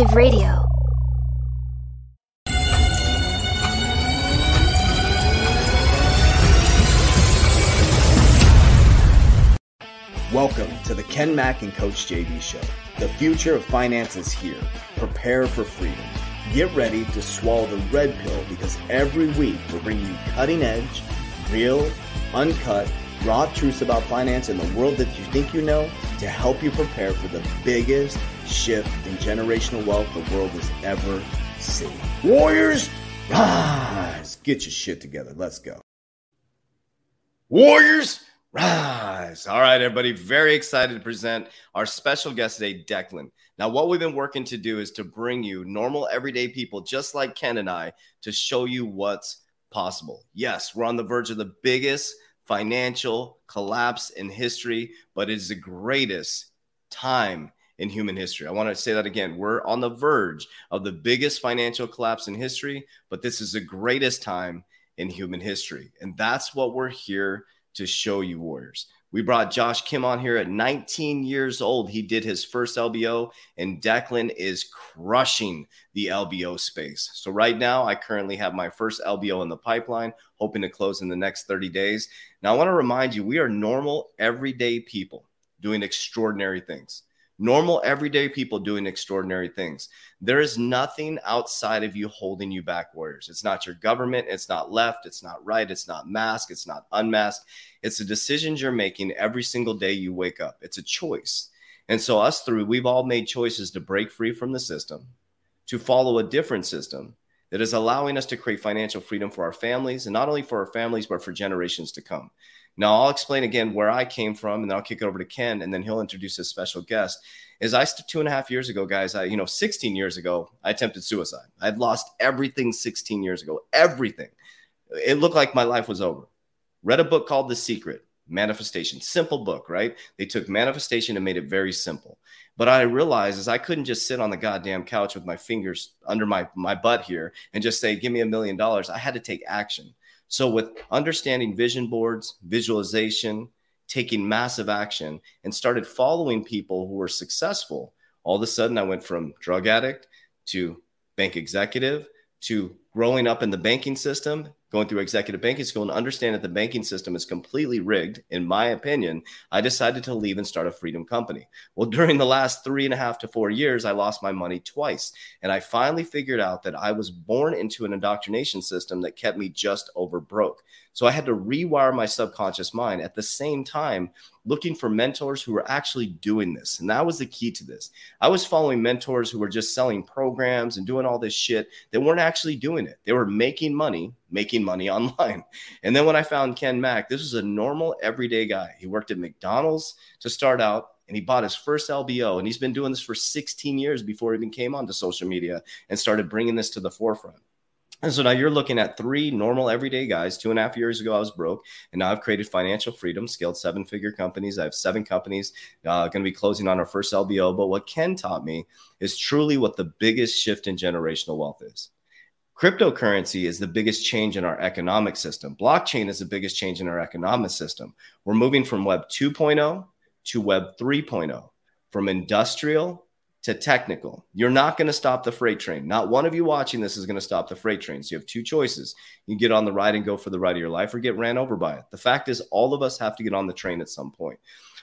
Alternative Radio. Welcome to the Ken Mack and Coach JB Show. The future of finance is here. Prepare for freedom. Get ready to swallow the red pill because every week we're bringing you cutting edge, real, uncut, raw truths about finance and the world that you think you know to help you prepare for the biggest shift in generational wealth the world has ever seen. Warriors, rise! Get your shit together. Let's go. Warriors, rise. All right, everybody. Very excited to present our special guest today, Declan. Now, what we've been working to do is to bring you normal, everyday people just like Ken and I to show you what's possible. Yes, we're on the verge of the biggest financial collapse in history, but it is the greatest time in human history. I want to say that again. We're on the verge of the biggest financial collapse in history, but this is the greatest time in human history. And that's what we're here to show you, Warriors. We brought Josh Kim on here at 19 years old. He did his first LBO, and Declan is crushing the LBO space. So, right now, I currently have my first LBO in the pipeline, hoping to close in the next 30 days. Now, I want to remind you we are normal, everyday people doing extraordinary things normal, everyday people doing extraordinary things. There is nothing outside of you holding you back, warriors. It's not your government. It's not left. It's not right. It's not mask. It's not unmasked. It's the decisions you're making every single day you wake up. It's a choice. And so, us three, we've all made choices to break free from the system, to follow a different system that is allowing us to create financial freedom for our families, and not only for our families, but for generations to come. Now, I'll explain again where I came from, and then I'll kick it over to Ken, and then he'll introduce his special guest. Is I two and a half years ago, guys, I, you know, 16 years ago, I attempted suicide. I'd lost everything 16 years ago, everything. It looked like my life was over. Read a book called The Secret Manifestation, simple book, right? They took manifestation and made it very simple. But I realized is I couldn't just sit on the goddamn couch with my fingers under my, my butt here and just say, give me a million dollars. I had to take action. So, with understanding vision boards, visualization, taking massive action, and started following people who were successful, all of a sudden I went from drug addict to bank executive to growing up in the banking system going through executive banking school and understand that the banking system is completely rigged, in my opinion, I decided to leave and start a freedom company. Well, during the last three and a half to four years, I lost my money twice. And I finally figured out that I was born into an indoctrination system that kept me just over broke. So I had to rewire my subconscious mind at the same time, looking for mentors who were actually doing this. And that was the key to this. I was following mentors who were just selling programs and doing all this shit. They weren't actually doing it, they were making money making money online. And then when I found Ken Mack, this was a normal, everyday guy. He worked at McDonald's to start out and he bought his first LBO. And he's been doing this for 16 years before he even came onto social media and started bringing this to the forefront. And so now you're looking at three normal everyday guys. Two and a half years ago, I was broke, and now I've created financial freedom, scaled seven figure companies. I have seven companies uh, going to be closing on our first LBO. But what Ken taught me is truly what the biggest shift in generational wealth is. Cryptocurrency is the biggest change in our economic system. Blockchain is the biggest change in our economic system. We're moving from Web 2.0 to Web 3.0, from industrial to technical. You're not going to stop the freight train. Not one of you watching this is going to stop the freight train. So you have two choices. You get on the ride and go for the ride of your life or get ran over by it. The fact is, all of us have to get on the train at some point.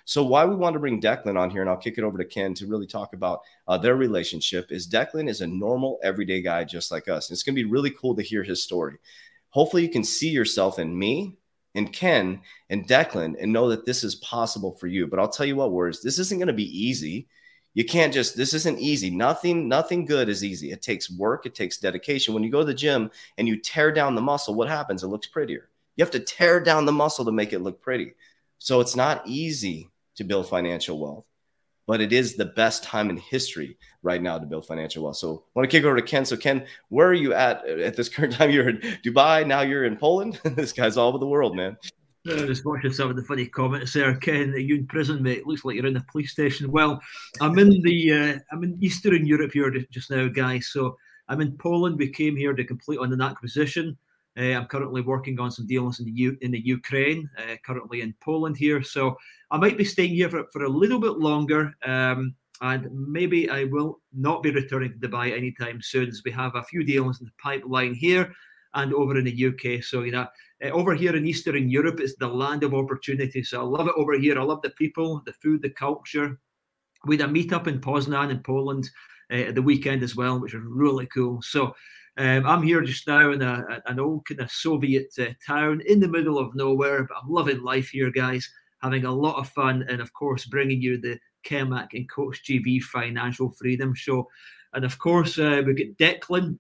So why we want to bring Declan on here, and I'll kick it over to Ken to really talk about uh, their relationship, is Declan is a normal, everyday guy just like us. And it's going to be really cool to hear his story. Hopefully, you can see yourself in me, and Ken, and Declan, and know that this is possible for you. But I'll tell you what, words, this isn't going to be easy. You can't just this isn't easy. Nothing nothing good is easy. It takes work, it takes dedication. When you go to the gym and you tear down the muscle, what happens? It looks prettier. You have to tear down the muscle to make it look pretty. So it's not easy to build financial wealth. But it is the best time in history right now to build financial wealth. So I want to kick over to Ken. So Ken, where are you at at this current time? You're in Dubai. Now you're in Poland. this guy's all over the world, man. Was watching some of the funny comments there. Ken, are you in prison, mate? Looks like you're in the police station. Well, I'm in the uh, I'm in Eastern Europe here just now, guys. So I'm in Poland. We came here to complete on an acquisition. Uh, I'm currently working on some dealings in the U- in the Ukraine, uh, currently in Poland here. So I might be staying here for, for a little bit longer. Um, and maybe I will not be returning to Dubai anytime soon. As we have a few dealings in the pipeline here and over in the UK. So you know, uh, over here in Eastern Europe, it's the land of opportunity. So I love it over here. I love the people, the food, the culture. We had a meetup in Poznan in Poland uh, the weekend as well, which was really cool. So um, I'm here just now in a, an old kind of Soviet uh, town in the middle of nowhere, but I'm loving life here, guys. Having a lot of fun, and of course, bringing you the Ken Mack and Coach JB Financial Freedom Show. And of course, uh, we get Declan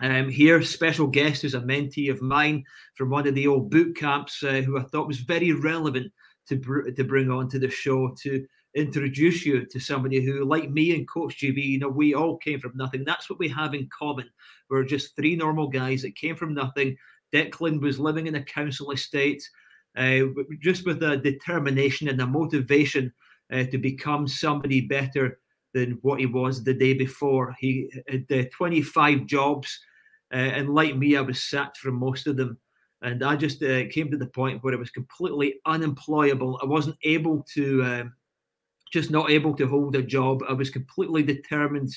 um, here, special guest who's a mentee of mine from one of the old boot camps, uh, who I thought was very relevant to br- to bring on to the show to introduce you to somebody who, like me and Coach JB, you know, we all came from nothing. That's what we have in common. We're just three normal guys that came from nothing. Declan was living in a council estate, uh, just with a determination and a motivation uh, to become somebody better than what he was the day before. He had uh, 25 jobs, uh, and like me, I was sacked from most of them. And I just uh, came to the point where I was completely unemployable. I wasn't able to um, just not able to hold a job. I was completely determined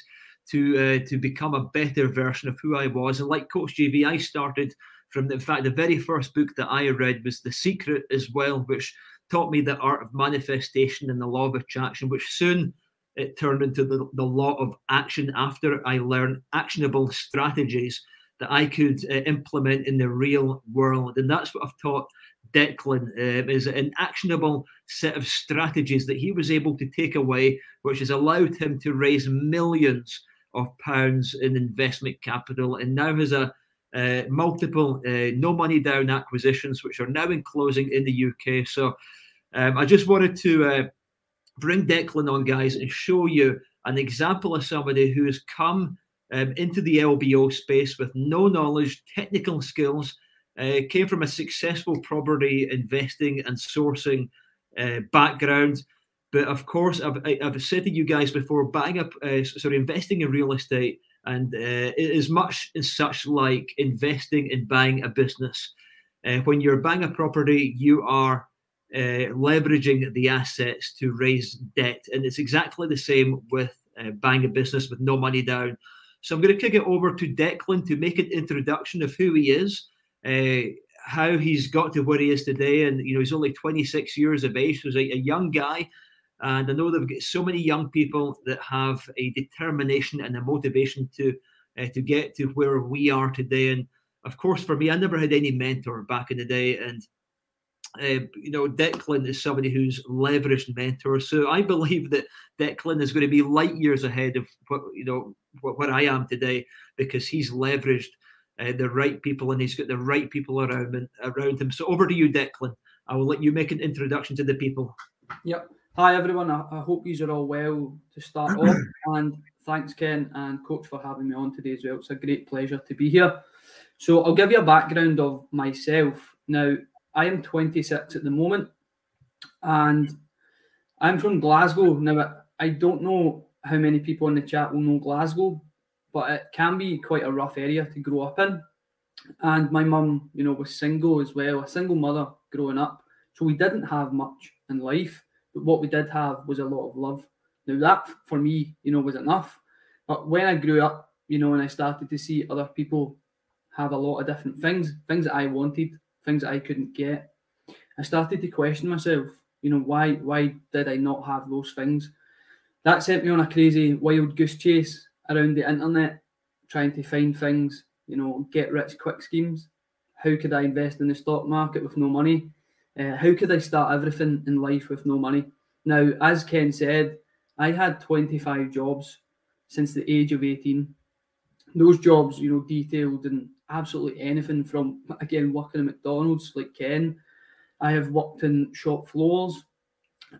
to uh, to become a better version of who I was. And like Coach JB, I started from the in fact the very first book that I read was The Secret as well, which taught me the art of manifestation and the law of attraction, which soon it turned into the, the law of action after I learned actionable strategies that I could uh, implement in the real world. And that's what I've taught Declan uh, is an actionable set of strategies that he was able to take away, which has allowed him to raise millions of pounds in investment capital, and now has a uh, multiple uh, no money down acquisitions, which are now in closing in the UK. So um, I just wanted to uh, bring Declan on, guys, and show you an example of somebody who has come um, into the LBO space with no knowledge, technical skills, uh, came from a successful property investing and sourcing uh, background. But of course, I've, I've said to you guys before, buying up, uh, sorry, investing in real estate, and uh, it is much and such like investing in buying a business. Uh, when you're buying a property, you are uh, leveraging the assets to raise debt, and it's exactly the same with buying a business with no money down. So I'm going to kick it over to Declan to make an introduction of who he is uh, how he's got to where he is today. And, you know, he's only 26 years of age, so he's a, a young guy. And I know they've got so many young people that have a determination and a motivation to uh, to get to where we are today. And of course, for me, I never had any mentor back in the day. And uh, you know, Declan is somebody who's leveraged mentor. So I believe that Declan is going to be light years ahead of what you know what, what I am today because he's leveraged uh, the right people and he's got the right people around him, around him. So over to you, Declan. I will let you make an introduction to the people. Yep. Hi everyone. I, I hope you are all well to start off. And thanks, Ken and Coach, for having me on today as well. It's a great pleasure to be here. So I'll give you a background of myself. Now, I am 26 at the moment, and I'm from Glasgow. Now, I don't know how many people in the chat will know Glasgow, but it can be quite a rough area to grow up in. And my mum, you know, was single as well, a single mother growing up. So we didn't have much in life, but what we did have was a lot of love. Now that for me, you know, was enough. But when I grew up, you know, and I started to see other people have a lot of different things, things that I wanted, things I couldn't get, I started to question myself. You know, why why did I not have those things? That sent me on a crazy wild goose chase around the internet trying to find things, you know, get rich quick schemes. How could I invest in the stock market with no money? Uh, how could I start everything in life with no money? Now, as Ken said, I had 25 jobs since the age of 18. Those jobs, you know, detailed in absolutely anything from, again, working at McDonald's like Ken. I have worked in shop floors.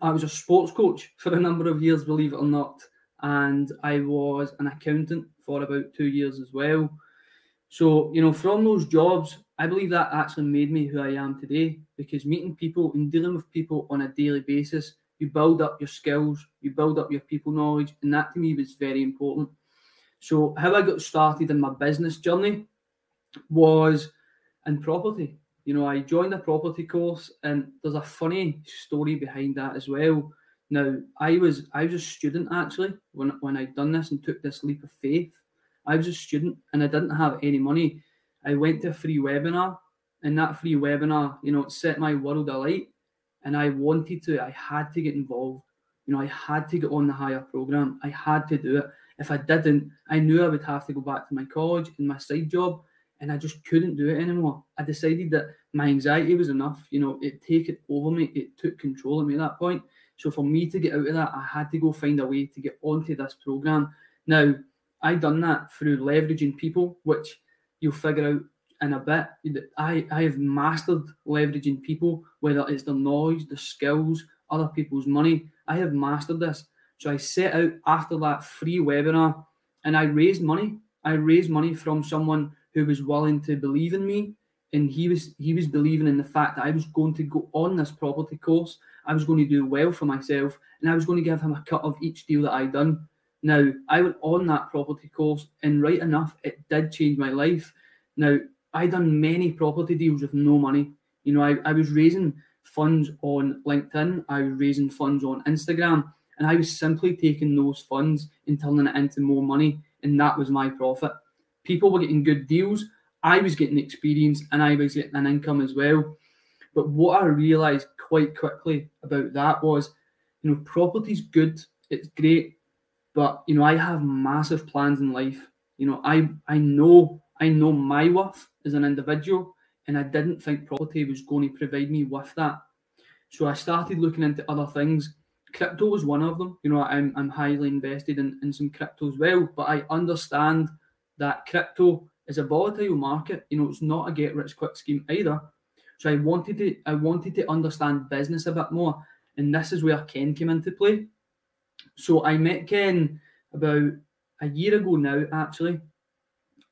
I was a sports coach for a number of years, believe it or not and I was an accountant for about two years as well. So, you know, from those jobs, I believe that actually made me who I am today because meeting people and dealing with people on a daily basis, you build up your skills, you build up your people knowledge, and that to me was very important. So, how I got started in my business journey was in property. You know, I joined a property course, and there's a funny story behind that as well. Now, I was I was a student actually when when I'd done this and took this leap of faith. I was a student and I didn't have any money. I went to a free webinar, and that free webinar, you know, it set my world alight. And I wanted to, I had to get involved. You know, I had to get on the higher program. I had to do it. If I didn't, I knew I would have to go back to my college and my side job, and I just couldn't do it anymore. I decided that my anxiety was enough. You know, it take it over me. It took control of me at that point. So for me to get out of that, I had to go find a way to get onto this program. Now, I done that through leveraging people, which you'll figure out in a bit. I, I have mastered leveraging people, whether it's the knowledge, the skills, other people's money. I have mastered this. So I set out after that free webinar and I raised money. I raised money from someone who was willing to believe in me. And he was he was believing in the fact that I was going to go on this property course. I was going to do well for myself and I was going to give him a cut of each deal that I done. Now, I went on that property course, and right enough, it did change my life. Now, I done many property deals with no money. You know, I, I was raising funds on LinkedIn, I was raising funds on Instagram, and I was simply taking those funds and turning it into more money, and that was my profit. People were getting good deals, I was getting experience, and I was getting an income as well. But what I realized quite quickly about that was, you know, property's good, it's great, but you know, I have massive plans in life. You know, I I know I know my worth as an individual, and I didn't think property was going to provide me with that. So I started looking into other things. Crypto was one of them. You know, I'm I'm highly invested in, in some crypto as well, but I understand that crypto is a volatile market. You know, it's not a get rich quick scheme either. So I wanted to I wanted to understand business a bit more, and this is where Ken came into play. So I met Ken about a year ago now, actually,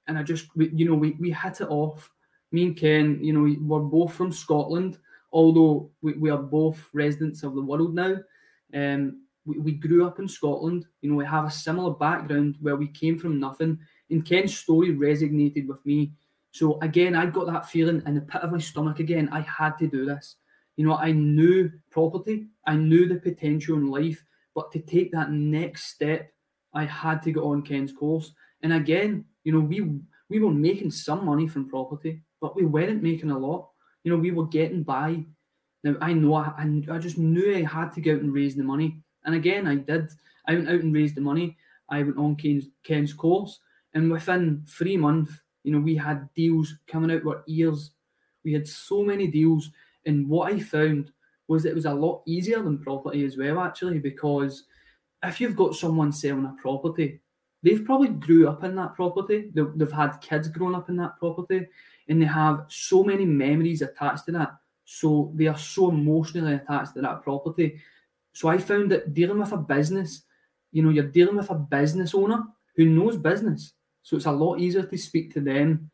and I just, we, you know, we, we hit it off. Me and Ken, you know, we're both from Scotland, although we, we are both residents of the world now. Um, we, we grew up in Scotland. You know, we have a similar background where we came from nothing. And Ken's story resonated with me. So again, I got that feeling in the pit of my stomach again. I had to do this. You know, I knew property, I knew the potential in life, but to take that next step, I had to get on Ken's course. And again, you know, we we were making some money from property, but we weren't making a lot. You know, we were getting by. Now I know I, I just knew I had to go out and raise the money. And again, I did. I went out and raised the money. I went on Ken's, Ken's course, and within three months, you know, we had deals coming out with ears. We had so many deals, and what I found was it was a lot easier than property as well, actually, because if you've got someone selling a property, they've probably grew up in that property. They've had kids growing up in that property, and they have so many memories attached to that. So they are so emotionally attached to that property. So I found that dealing with a business, you know, you're dealing with a business owner who knows business. So it's a lot easier to speak to them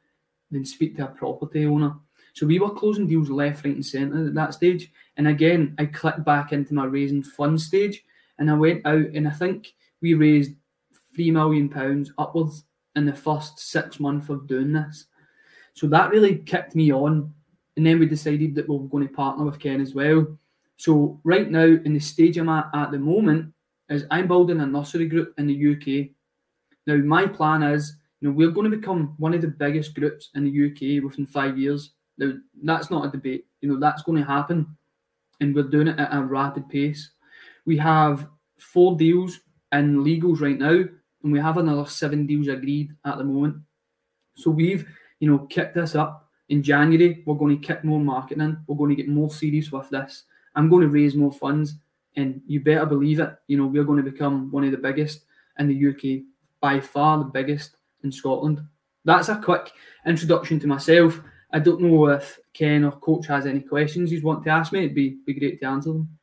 than speak to a property owner. So we were closing deals left, right, and centre at that stage. And again, I clicked back into my raising funds stage and I went out and I think we raised three million pounds upwards in the first six months of doing this. So that really kicked me on. And then we decided that we were going to partner with Ken as well. So right now, in the stage I'm at at the moment, is I'm building a nursery group in the UK. Now my plan is, you know, we're going to become one of the biggest groups in the UK within five years. Now, that's not a debate. You know, that's going to happen. And we're doing it at a rapid pace. We have four deals in legals right now, and we have another seven deals agreed at the moment. So we've, you know, kicked this up. In January, we're going to kick more marketing. We're going to get more serious with this. I'm going to raise more funds, and you better believe it. You know, we're going to become one of the biggest in the UK, by far the biggest in Scotland. That's a quick introduction to myself. I don't know if Ken or Coach has any questions you want to ask me. It'd be, be great to answer them.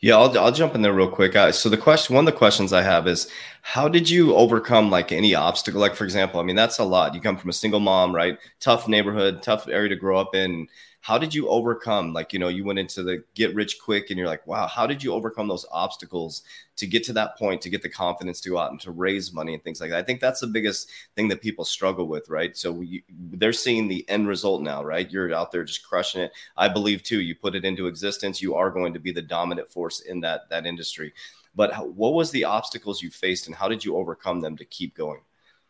Yeah, I'll, I'll jump in there real quick. Uh, so the question, one of the questions I have is, how did you overcome like any obstacle? Like for example, I mean that's a lot. You come from a single mom, right? Tough neighborhood, tough area to grow up in. How did you overcome like you know you went into the get rich quick and you're like wow how did you overcome those obstacles to get to that point to get the confidence to go out and to raise money and things like that? I think that's the biggest thing that people struggle with right? So we, they're seeing the end result now right? You're out there just crushing it. I believe too you put it into existence you are going to be the dominant force in that that industry. But what was the obstacles you faced and how did you overcome them to keep going?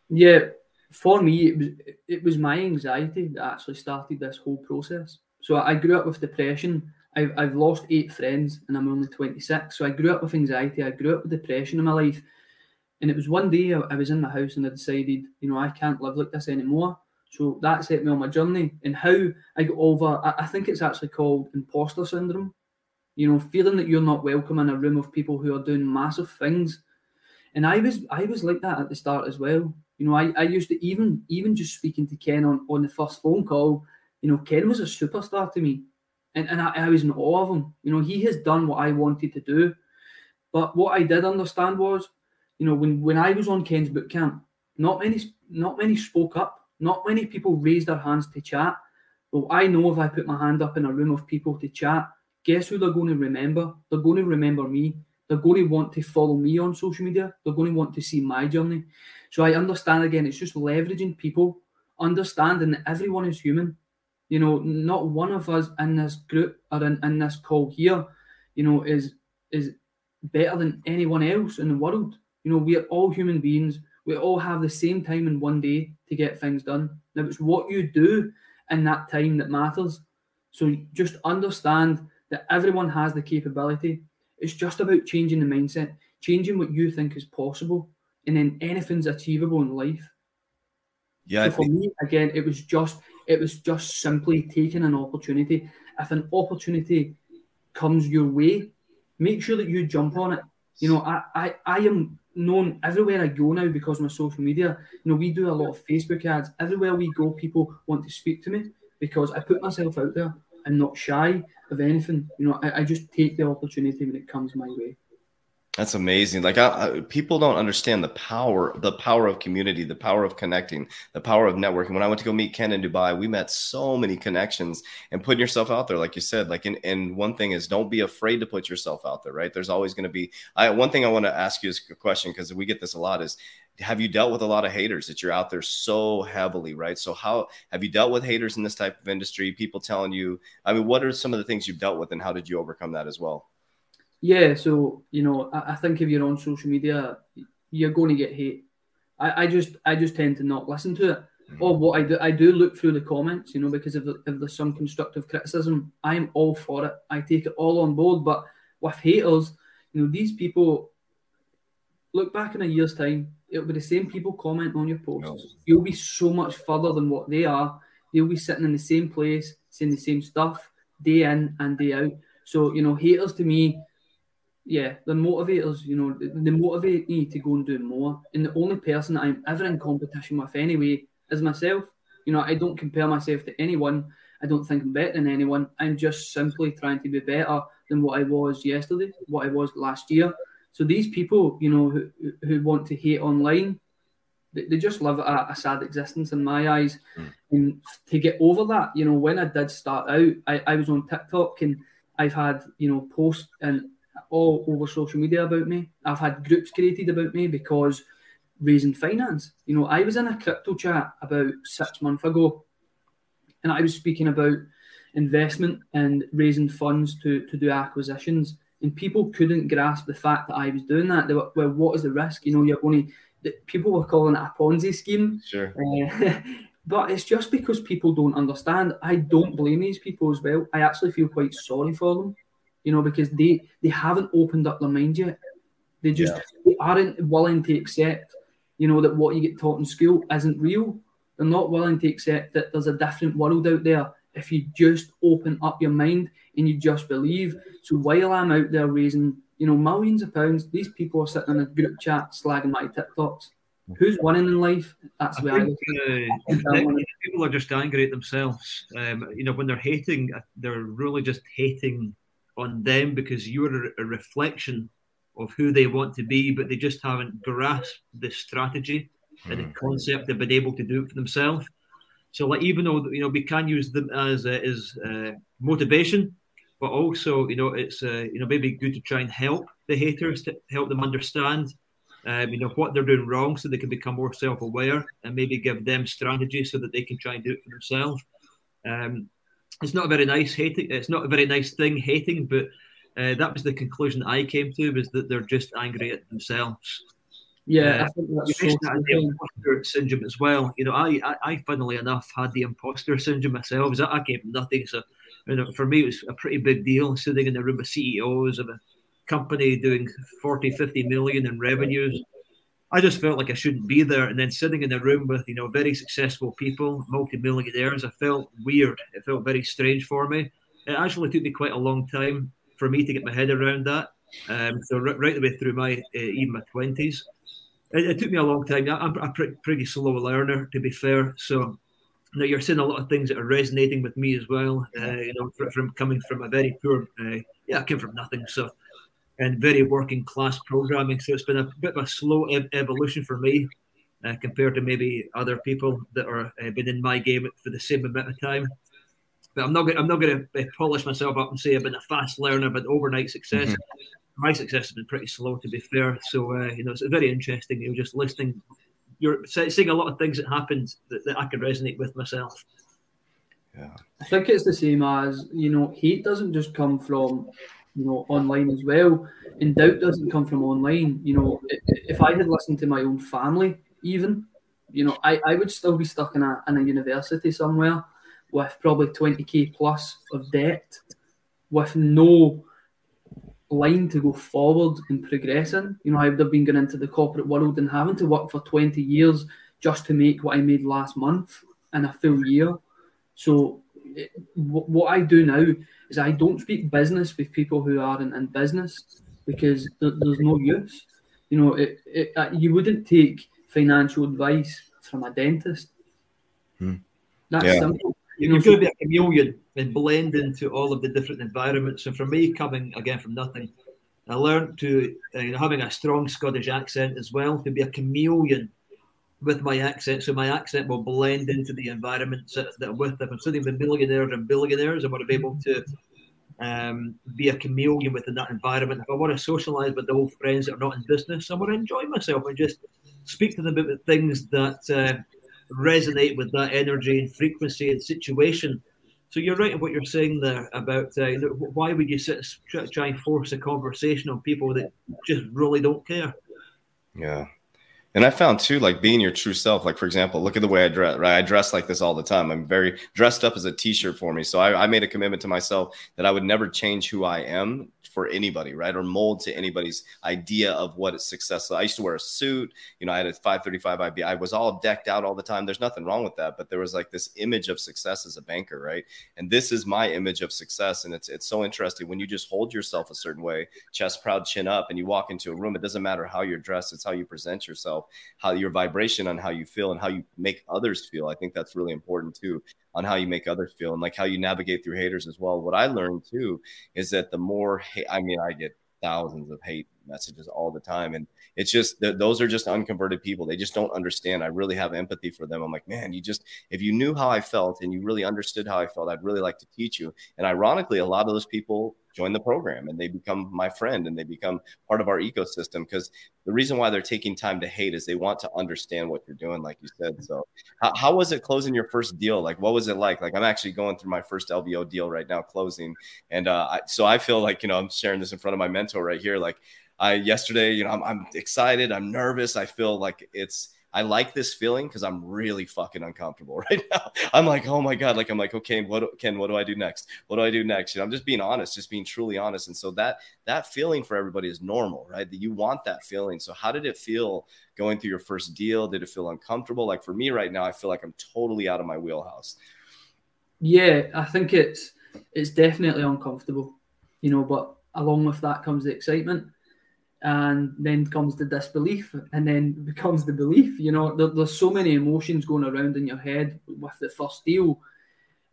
Yeah for me, it was it was my anxiety that actually started this whole process. So I grew up with depression. I've, I've lost eight friends and I'm only 26. So I grew up with anxiety. I grew up with depression in my life. And it was one day I, I was in my house and I decided, you know, I can't live like this anymore. So that set me on my journey and how I got over, I, I think it's actually called imposter syndrome. You know, feeling that you're not welcome in a room of people who are doing massive things. And I was I was like that at the start as well. You know, I, I used to even even just speaking to Ken on, on the first phone call, you know, Ken was a superstar to me. And, and I, I was in awe of him. You know, he has done what I wanted to do. But what I did understand was, you know, when, when I was on Ken's boot camp, not many not many spoke up. Not many people raised their hands to chat. Well, I know if I put my hand up in a room of people to chat, guess who they're going to remember? They're going to remember me. They're going to want to follow me on social media. They're going to want to see my journey. So I understand again, it's just leveraging people, understanding that everyone is human. You know, not one of us in this group or in, in this call here, you know, is is better than anyone else in the world. You know, we are all human beings. We all have the same time in one day to get things done. Now it's what you do in that time that matters. So just understand that everyone has the capability. It's just about changing the mindset, changing what you think is possible and then anything's achievable in life. Yeah. So for think- me, again, it was just it was just simply taking an opportunity. If an opportunity comes your way, make sure that you jump on it. You know, I I, I am known everywhere I go now because of my social media. You know, we do a lot of Facebook ads. Everywhere we go, people want to speak to me because I put myself out there. I'm not shy of anything. You know, I, I just take the opportunity when it comes my way. That's amazing. Like I, I, people don't understand the power, the power of community, the power of connecting, the power of networking. When I went to go meet Ken in Dubai, we met so many connections and putting yourself out there, like you said. Like, and, and one thing is, don't be afraid to put yourself out there. Right? There's always going to be. I one thing I want to ask you is a question because we get this a lot: is have you dealt with a lot of haters that you're out there so heavily, right? So how have you dealt with haters in this type of industry? People telling you, I mean, what are some of the things you've dealt with, and how did you overcome that as well? Yeah, so you know, I, I, think if you're on social media, you're going to get hate. I, I just I just tend to not listen to it. Mm-hmm. Or what I do, I do look through the comments, you know, because if, if there's some constructive criticism, I'm all for it. I take it all on board. But with haters, you know, these people look back in a year's time, it'll be the same people commenting on your posts. No. You'll be so much further than what they are. They'll be sitting in the same place, saying the same stuff day in and day out. So, you know, haters to me, yeah, they're motivators. You know, they motivate me to go and do more. And the only person that I'm ever in competition with anyway is myself. You know, I don't compare myself to anyone. I don't think I'm better than anyone. I'm just simply trying to be better than what I was yesterday, what I was last year. So these people, you know, who, who want to hate online, they, they just live a, a, sad existence in my eyes. Mm. And to get over that, you know, when I did start out, I, I was on TikTok and I've had, you know, posts and all over social media about me. I've had groups created about me because raising finance. You know, I was in a crypto chat about six months ago, and I was speaking about investment and raising funds to, to do acquisitions. And people couldn't grasp the fact that I was doing that. They were, well, what is the risk? You know, you're only people were calling it a Ponzi scheme. Sure. Uh, but it's just because people don't understand. I don't blame these people as well. I actually feel quite sorry for them you know, because they they haven't opened up their mind yet. They just yeah. they aren't willing to accept, you know, that what you get taught in school isn't real. They're not willing to accept that there's a different world out there if you just open up your mind and you just believe. So while I'm out there raising, you know, millions of pounds, these people are sitting in a group chat slagging my TikToks. Who's winning in life? That's where I, think, I uh, people are just angry at themselves. Um, you know, when they're hating, they're really just hating on them because you're a reflection of who they want to be, but they just haven't grasped the strategy and the hmm. concept. They've been able to do it for themselves. So, like, even though you know we can use them as uh, as uh, motivation, but also you know it's uh, you know maybe good to try and help the haters to help them understand um, you know what they're doing wrong, so they can become more self-aware and maybe give them strategies so that they can try and do it for themselves. Um, it's not a very nice hating. It's not a very nice thing hating, but uh, that was the conclusion I came to was that they're just angry at themselves. Yeah, uh, I think that's so the imposter syndrome as well. You know, I, I, I, funnily enough, had the imposter syndrome myself. I, I gave nothing, so you know, for me, it was a pretty big deal sitting in the room of CEOs of a company doing 40, 50 million in revenues. I just felt like I shouldn't be there. And then sitting in a room with, you know, very successful people, multimillionaires, I felt weird. It felt very strange for me. It actually took me quite a long time for me to get my head around that. Um, so right, right the way through my uh, even my twenties, it, it, took me a long time. I'm a pretty, pretty slow learner, to be fair. So now you're seeing a lot of things that are resonating with me as well. Uh, you know, from, from, coming from a very poor, uh, yeah, I came from nothing. So and very working class programming. So it's been a bit of a slow ev- evolution for me uh, compared to maybe other people that are uh, been in my game for the same amount of time. But I'm not gonna, I'm not going to uh, polish myself up and say I've been a fast learner, but overnight success. Mm-hmm. My success has been pretty slow, to be fair. So uh, you know, it's very interesting. You're just listening. You're seeing a lot of things that happened that, that I can resonate with myself. Yeah. I think it's the same as you know, hate doesn't just come from you know, online as well. And doubt doesn't come from online. You know, if I had listened to my own family, even, you know, I, I would still be stuck in a in a university somewhere with probably 20k plus of debt, with no line to go forward and progressing. You know, I would have been going into the corporate world and having to work for 20 years just to make what I made last month in a full year. So, it, what I do now is I don't speak business with people who aren't in business because there, there's no use. You know, it, it, uh, you wouldn't take financial advice from a dentist. Hmm. That's yeah. simple. You have got to be a chameleon and blend into all of the different environments. And for me, coming again from nothing, I learned to, uh, you know, having a strong Scottish accent as well, to be a chameleon with my accent, so my accent will blend into the environment that, I'm with. If I'm sitting with millionaires and billionaires, I want to be able to um, be a chameleon within that environment. If I want to socialize with the old friends that are not in business, I want to enjoy myself and just speak to them about the things that uh, resonate with that energy and frequency and situation. So you're right in what you're saying there about uh, why would you sit try and force a conversation on people that just really don't care? Yeah, and I found too, like being your true self. Like for example, look at the way I dress. Right, I dress like this all the time. I'm very dressed up as a T-shirt for me. So I, I made a commitment to myself that I would never change who I am for anybody, right? Or mold to anybody's idea of what is successful. I used to wear a suit, you know, I had a 535 IB. I was all decked out all the time. There's nothing wrong with that, but there was like this image of success as a banker, right? And this is my image of success. And it's it's so interesting when you just hold yourself a certain way, chest proud, chin up, and you walk into a room. It doesn't matter how you're dressed, it's how you present yourself, how your vibration on how you feel and how you make others feel. I think that's really important too on how you make others feel and like how you navigate through haters as well. What I learned too is that the more hate, I mean, I get thousands of hate messages all the time. And it's just those are just unconverted people. They just don't understand. I really have empathy for them. I'm like, man, you just, if you knew how I felt and you really understood how I felt, I'd really like to teach you. And ironically, a lot of those people join the program and they become my friend and they become part of our ecosystem. Because the reason why they're taking time to hate is they want to understand what you're doing like you said. So how, how was it closing your first deal? Like what was it like? Like i'm actually going through my first lbo deal right now closing. And uh, I, so i feel like you know i'm sharing this in front of my mentor right here. Like I yesterday, you know, I'm, I'm excited, I'm nervous. I feel like it's I like this feeling because I'm really fucking uncomfortable right now. I'm like, oh my god, like I'm like, okay, what Ken, what do I do next? What do I do next? You know, I'm just being honest, just being truly honest. And so that that feeling for everybody is normal, right? That you want that feeling. So how did it feel going through your first deal? Did it feel uncomfortable? Like for me right now, I feel like I'm totally out of my wheelhouse. Yeah, I think it's it's definitely uncomfortable, you know, but along with that comes the excitement and then comes the disbelief and then becomes the belief you know. There, there's so many emotions going around in your head with the first deal.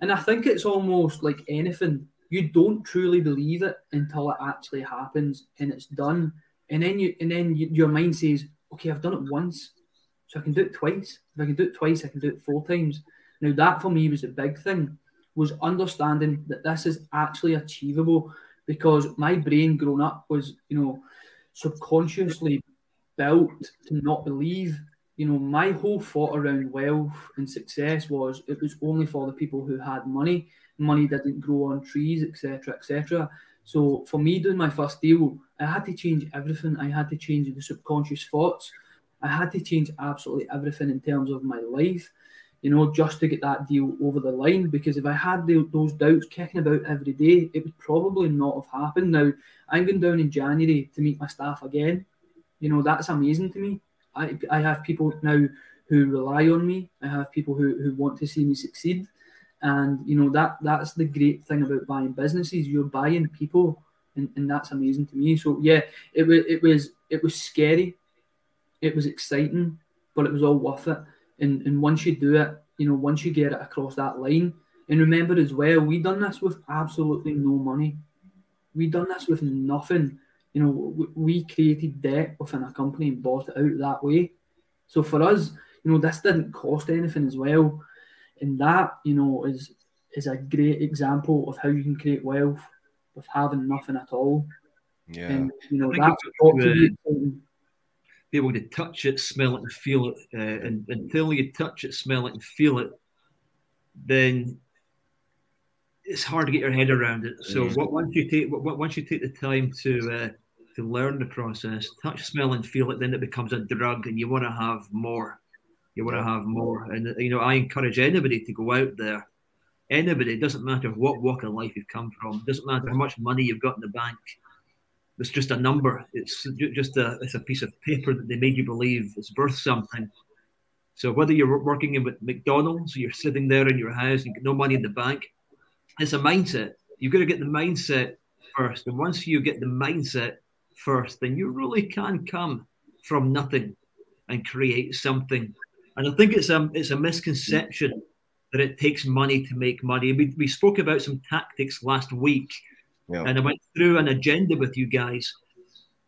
And i think it's almost like anything. You don't truly believe it until it actually happens and it's done. And then you and then you, your mind says okay i've done it once so i can do it twice. If i can do it twice i can do it four times. Now that for me was a big thing, was understanding that this is actually achievable because my brain growing up was, you know, subconsciously built to not believe. You know, my whole thought around wealth and success was it was only for the people who had money. Money didn't grow on trees, etc., etc. So for me doing my first deal, I had to change everything. I had to change the subconscious thoughts. I had to change absolutely everything in terms of my life, you know, just to get that deal over the line. Because if I had the, those doubts kicking about every day, it would probably not have happened. Now, I'm going down in January to meet my staff again. You know, that's amazing to me. I, I have people now who rely on me. I have people who, who want to see me succeed. And you know that that's the great thing about buying businesses. You're buying people, and, and that's amazing to me. So yeah, it was it was it was scary, it was exciting, but it was all worth it. And and once you do it, you know, once you get it across that line, and remember as well, we done this with absolutely no money. We done this with nothing. You know, we, we created debt within a company and bought it out that way. So for us, you know, this didn't cost anything as well and that you know is is a great example of how you can create wealth with having nothing at all. Yeah, and, you know that's got to be able to touch it, smell it, and feel it. Uh, and until you touch it, smell it, and feel it, then it's hard to get your head around it. So what, once you take what, once you take the time to uh, to learn the process, touch, smell, and feel it, then it becomes a drug, and you want to have more. You want to have more. And, you know, I encourage anybody to go out there. Anybody, it doesn't matter what walk of life you've come from, it doesn't matter how much money you've got in the bank. It's just a number. It's just a, it's a piece of paper that they made you believe is worth something. So whether you're working in with McDonald's, you're sitting there in your house and no money in the bank, it's a mindset. You've got to get the mindset first. And once you get the mindset first, then you really can come from nothing and create something and I think it's a it's a misconception that it takes money to make money. We, we spoke about some tactics last week, yeah. and I went through an agenda with you guys,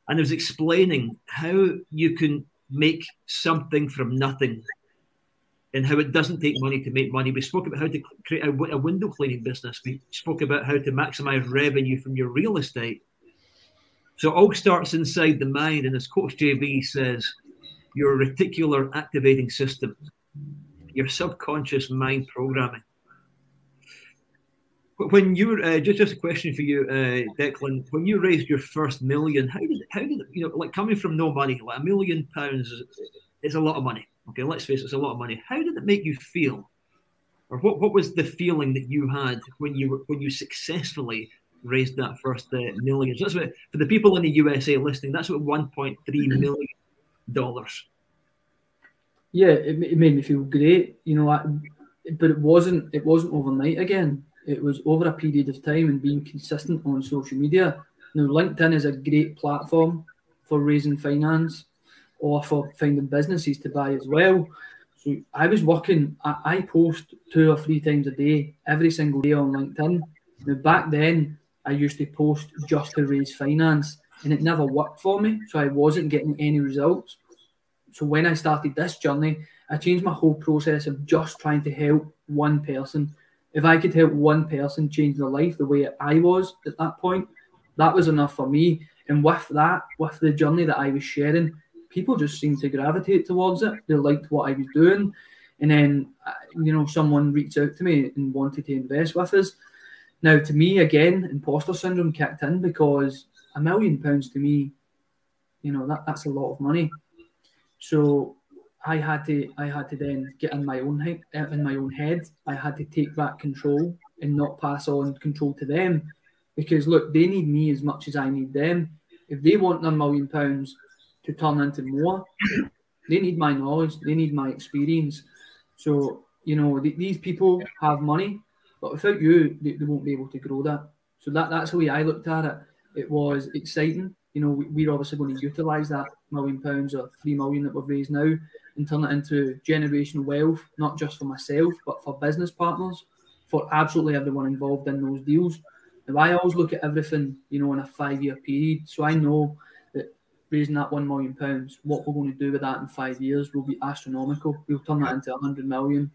and I was explaining how you can make something from nothing and how it doesn't take money to make money. We spoke about how to create a, window cleaning business. We spoke about how to maximize revenue from your real estate. So it all starts inside the mind. And as Coach JB says, your reticular activating system, your subconscious mind programming. When you uh, just just a question for you, uh, Declan, when you raised your first million, how did how did you know like coming from no money, like a million pounds is, is a lot of money. Okay, let's face it, it's a lot of money. How did it make you feel, or what, what was the feeling that you had when you when you successfully raised that first uh, million? So that's what for the people in the USA listening. That's what 1.3 million dollars. Yeah, it, it made me feel great, you know. I, but it wasn't. It wasn't overnight. Again, it was over a period of time and being consistent on social media. Now, LinkedIn is a great platform for raising finance or for finding businesses to buy as well. So I was working. I, post two or three times a day, every single day on LinkedIn. Now back then, I used to post just to raise finance and it never worked for me. So I wasn't getting any results. So when I started this journey, I changed my whole process of just trying to help one person. If I could help one person change their life the way I was at that point, that was enough for me. And with that, with the journey that I was sharing, people just seemed to gravitate towards it. They liked what I was doing. And then, uh, you know, someone reached out to me and wanted to invest with us. Now, to me, again, imposter syndrome kicked in because a million pounds to me, you know, that, that's a lot of money. So I had to I had to then get in my own head, uh, in my own head. I had to take back control and not pass on control to them, because look, they need me as much as I need them. If they want a million pounds to turn into more, they need my knowledge. They need my experience. So you know th- these people have money, but without you, they, they won't be able to grow that. So that that's the way I looked at it it was exciting. You know, we, are obviously going to utilise that million pounds or three million that we've raised now and turn it into generational wealth, not just for myself, but for business partners, for absolutely everyone involved in those deals. Now, I always look at everything, you know, in a five year period. So I know that raising that one million pounds, what we're going to do with that in five years will be astronomical. We'll turn that into a hundred million.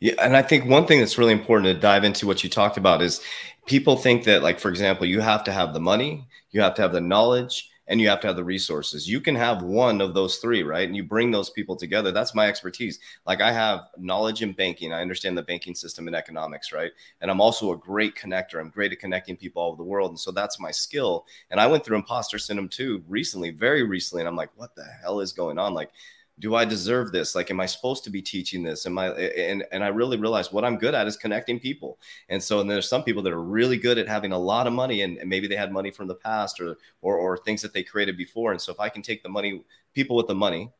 Yeah, and I think one thing that's really important to dive into what you talked about is people think that, like, for example, you have to have the money, you have to have the knowledge, and you have to have the resources. You can have one of those three, right? And you bring those people together. That's my expertise. Like I have knowledge in banking. I understand the banking system and economics, right? And I'm also a great connector. I'm great at connecting people all over the world. And so that's my skill. And I went through imposter syndrome too recently, very recently. And I'm like, what the hell is going on? Like, do I deserve this? Like, am I supposed to be teaching this? Am I? And and I really realized what I'm good at is connecting people. And so, and there's some people that are really good at having a lot of money, and, and maybe they had money from the past or or or things that they created before. And so, if I can take the money, people with the money,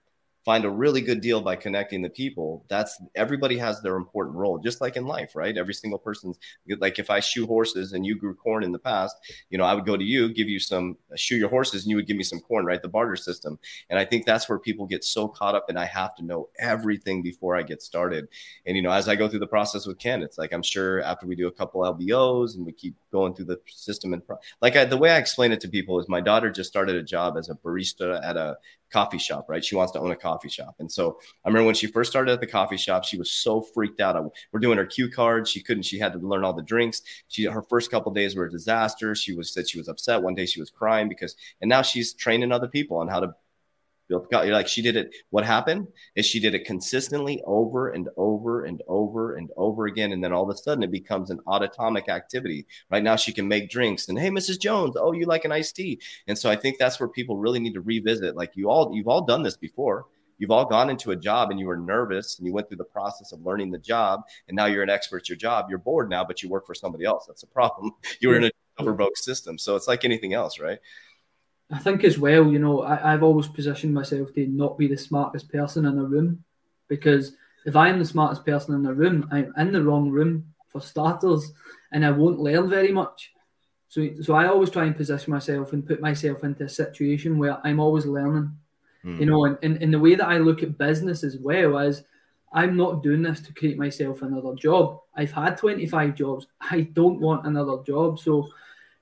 find a really good deal by connecting the people that's everybody has their important role just like in life right? Every single person's like if i shoe horses and you grew corn in the past you know i would go to you give you some uh, shoe your horses and you would give me some corn right? The barter system. And i think that's where people get so caught up and i have to know everything before i get started. And you know as i go through the process with ken it's like i'm sure after we do a couple lbos and we keep going through the system and pro- like I, the way i explain it to people is my daughter just started a job as a barista at a coffee shop, right? She wants to own a coffee shop. And so I remember when she first started at the coffee shop, she was so freaked out. I, we're doing her cue cards. She couldn't, she had to learn all the drinks. She, her first couple days were a disaster. She was said she was upset. One day she was crying because, and now she's training other people on how to. You're like, she did it. What happened is she did it consistently over and over and over and over again. And then all of a sudden it becomes an autonomic activity. Right now she can make drinks and hey, Mrs. Jones, oh, you like an iced tea. And so I think that's where people really need to revisit. Like you all, you've all done this before. You've all gone into a job and you were nervous and you went through the process of learning the job. And now you're an expert at your job. You're bored now, but you work for somebody else. That's a problem. You were in a overbroke system. So it's like anything else, right? I think as well, you know, I, have always positioned myself to not be the smartest person in a room because if I am the smartest person in the room, I'm in the wrong room for starters, and I won't learn very much. So, so I always try and position myself and put myself into a situation where I'm always learning. Mm. You know, and, and, and the way that I look at business as well is I'm not doing this to create myself another job. I've had 25 jobs. I don't want another job. So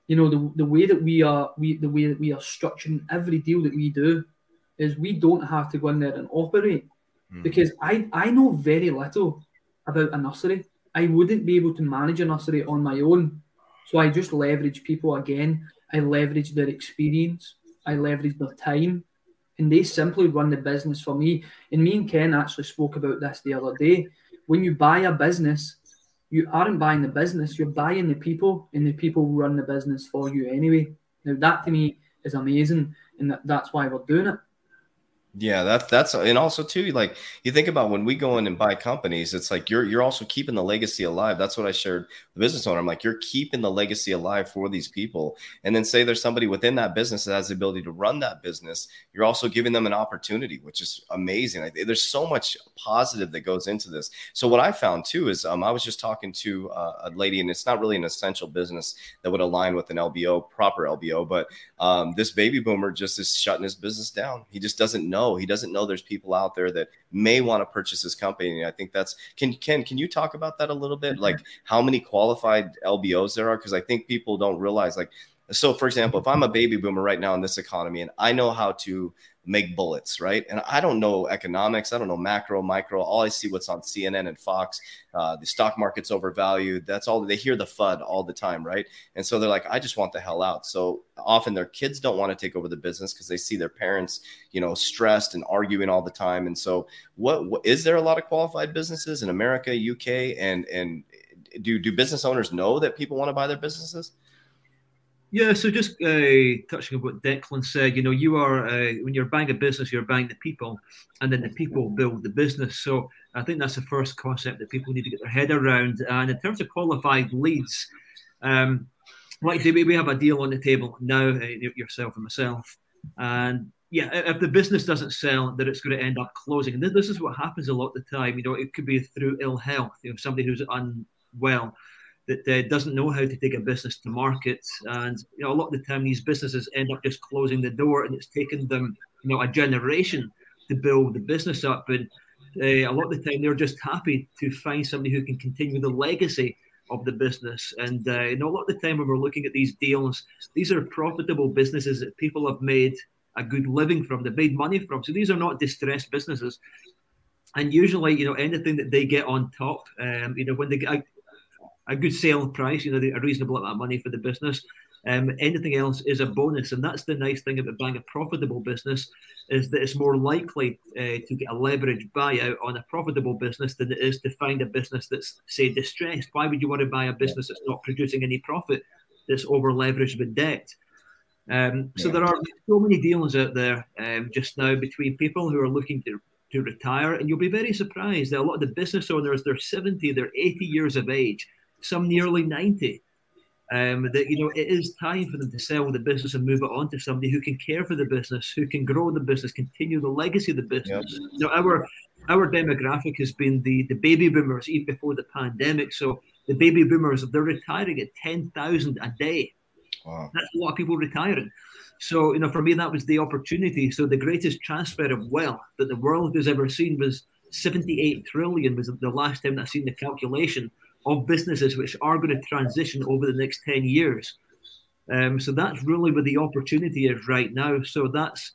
you know the, the way that we are we the way that we are structuring every deal that we do is we don't have to go in there and operate mm. because I I know very little about a nursery. I wouldn't be able to manage a nursery on my own. So I just leverage people again. I leverage their experience. I leverage their time. And they simply run the business for me. And me and Ken actually spoke about this the other day. When you buy a business, you aren't buying the business, you're buying the people, and the people run the business for you anyway. Now, that to me is amazing, and that, that's why we're doing it. Yeah, that's that's and also too like you think about when we go in and buy companies, it's like you're you're also keeping the legacy alive. That's what I shared the business owner. I'm like, you're keeping the legacy alive for these people. And then say there's somebody within that business that has the ability to run that business, you're also giving them an opportunity, which is amazing. There's so much positive that goes into this. So what I found too is um, I was just talking to uh, a lady, and it's not really an essential business that would align with an LBO, proper LBO, but um, this baby boomer just is shutting his business down. He just doesn't know know. He doesn't know there's people out there that may want to purchase his company. And I think that's can Ken, can you talk about that a little bit? Like how many qualified LBOs there are? Because I think people don't realize like so for example, if I'm a baby boomer right now in this economy and I know how to make bullets, right? And I don't know economics. I don't know macro, micro. All I see what's on CNN and Fox. Uh, the stock market's overvalued. That's all they hear the FUD all the time, right? And so they're like, I just want the hell out. So often their kids don't want to take over the business because they see their parents, you know, stressed and arguing all the time. And so, what, what is there a lot of qualified businesses in America, UK, and and do do business owners know that people want to buy their businesses? Yeah, so just uh, touching on what Declan said, you know, you are uh, when you're buying a business, you're buying the people, and then the people build the business. So I think that's the first concept that people need to get their head around. And in terms of qualified leads, um, like we have a deal on the table now, uh, yourself and myself, and yeah, if the business doesn't sell, then it's going to end up closing. And this is what happens a lot of the time. You know, it could be through ill health. You know, somebody who's unwell that uh, doesn't know how to take a business to market. And you know, a lot of the time, these businesses end up just closing the door, and it's taken them, you know, a generation to build the business up. And uh, a lot of the time, they're just happy to find somebody who can continue the legacy of the business. And uh, you know, a lot of the time, when we're looking at these deals, these are profitable businesses that people have made a good living from, they've made money from. So these are not distressed businesses. and usually, you know, anything that they get on top, um, you know, when they get a, good sale price, you know, a reasonable amount of money for the business, um, anything else is a bonus, and that's the nice thing about buying a profitable business is that it's more likely uh, to get a leverage buyout on a profitable business than it is to find a business that's say distressed. Why would you want to buy a business that's not producing any profit, that's over leveraged with debt? Um, so yeah. there are so many deals out there um, just now between people who are looking to to retire, and you'll be very surprised that a lot of the business owners they're 70, they're 80 years of age, some nearly 90 um, that you know it is time for them to sell the business and move it on to somebody who can care for the business, who can grow the business, continue the legacy of the business. Yep. You know, our our demographic has been the the baby boomers even before the pandemic. So the baby boomers they're retiring at ten thousand a day. Wow. That's a lot of people retiring. So you know, for me, that was the opportunity. So the greatest transfer of wealth that the world has ever seen was 78 trillion was the last time I seen the calculation of businesses which are going to transition over the next 10 years. Um, so that's really where the opportunity is right now. So that's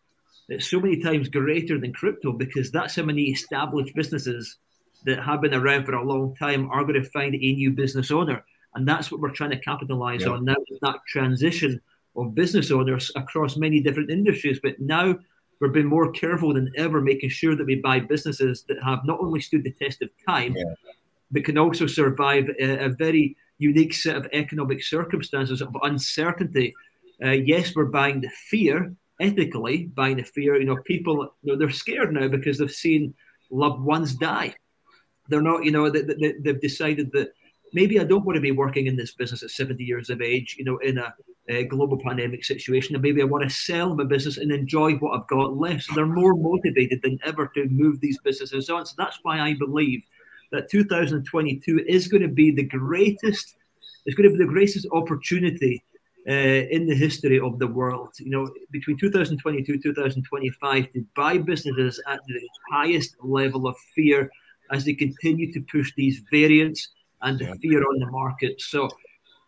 it's so many times greater than crypto because that's how many established businesses that have been around for a long time are going to find a new business owner. And that's what we're trying to capitalize yeah. on now, that transition of business owners across many different industries. But now we're being more careful than ever, making sure that we buy businesses that have not only stood the test of time, yeah but can also survive a, a very unique set of economic circumstances of uncertainty. Uh, yes, we're buying the fear, ethically buying the fear. You know, people, you know, they're scared now because they've seen loved ones die. They're not, you know, they, they, they've decided that maybe I don't want to be working in this business at 70 years of age, you know, in a, a, global pandemic situation. And maybe I want to sell my business and enjoy what I've got left. So they're more motivated than ever to move these businesses on. So that's why I believe that 2022 is going to be the greatest, it's going to be the greatest opportunity uh, in the history of the world. You know, between 2022 2025 to buy businesses at the highest level of fear as they continue to push these variants and the fear on the market. So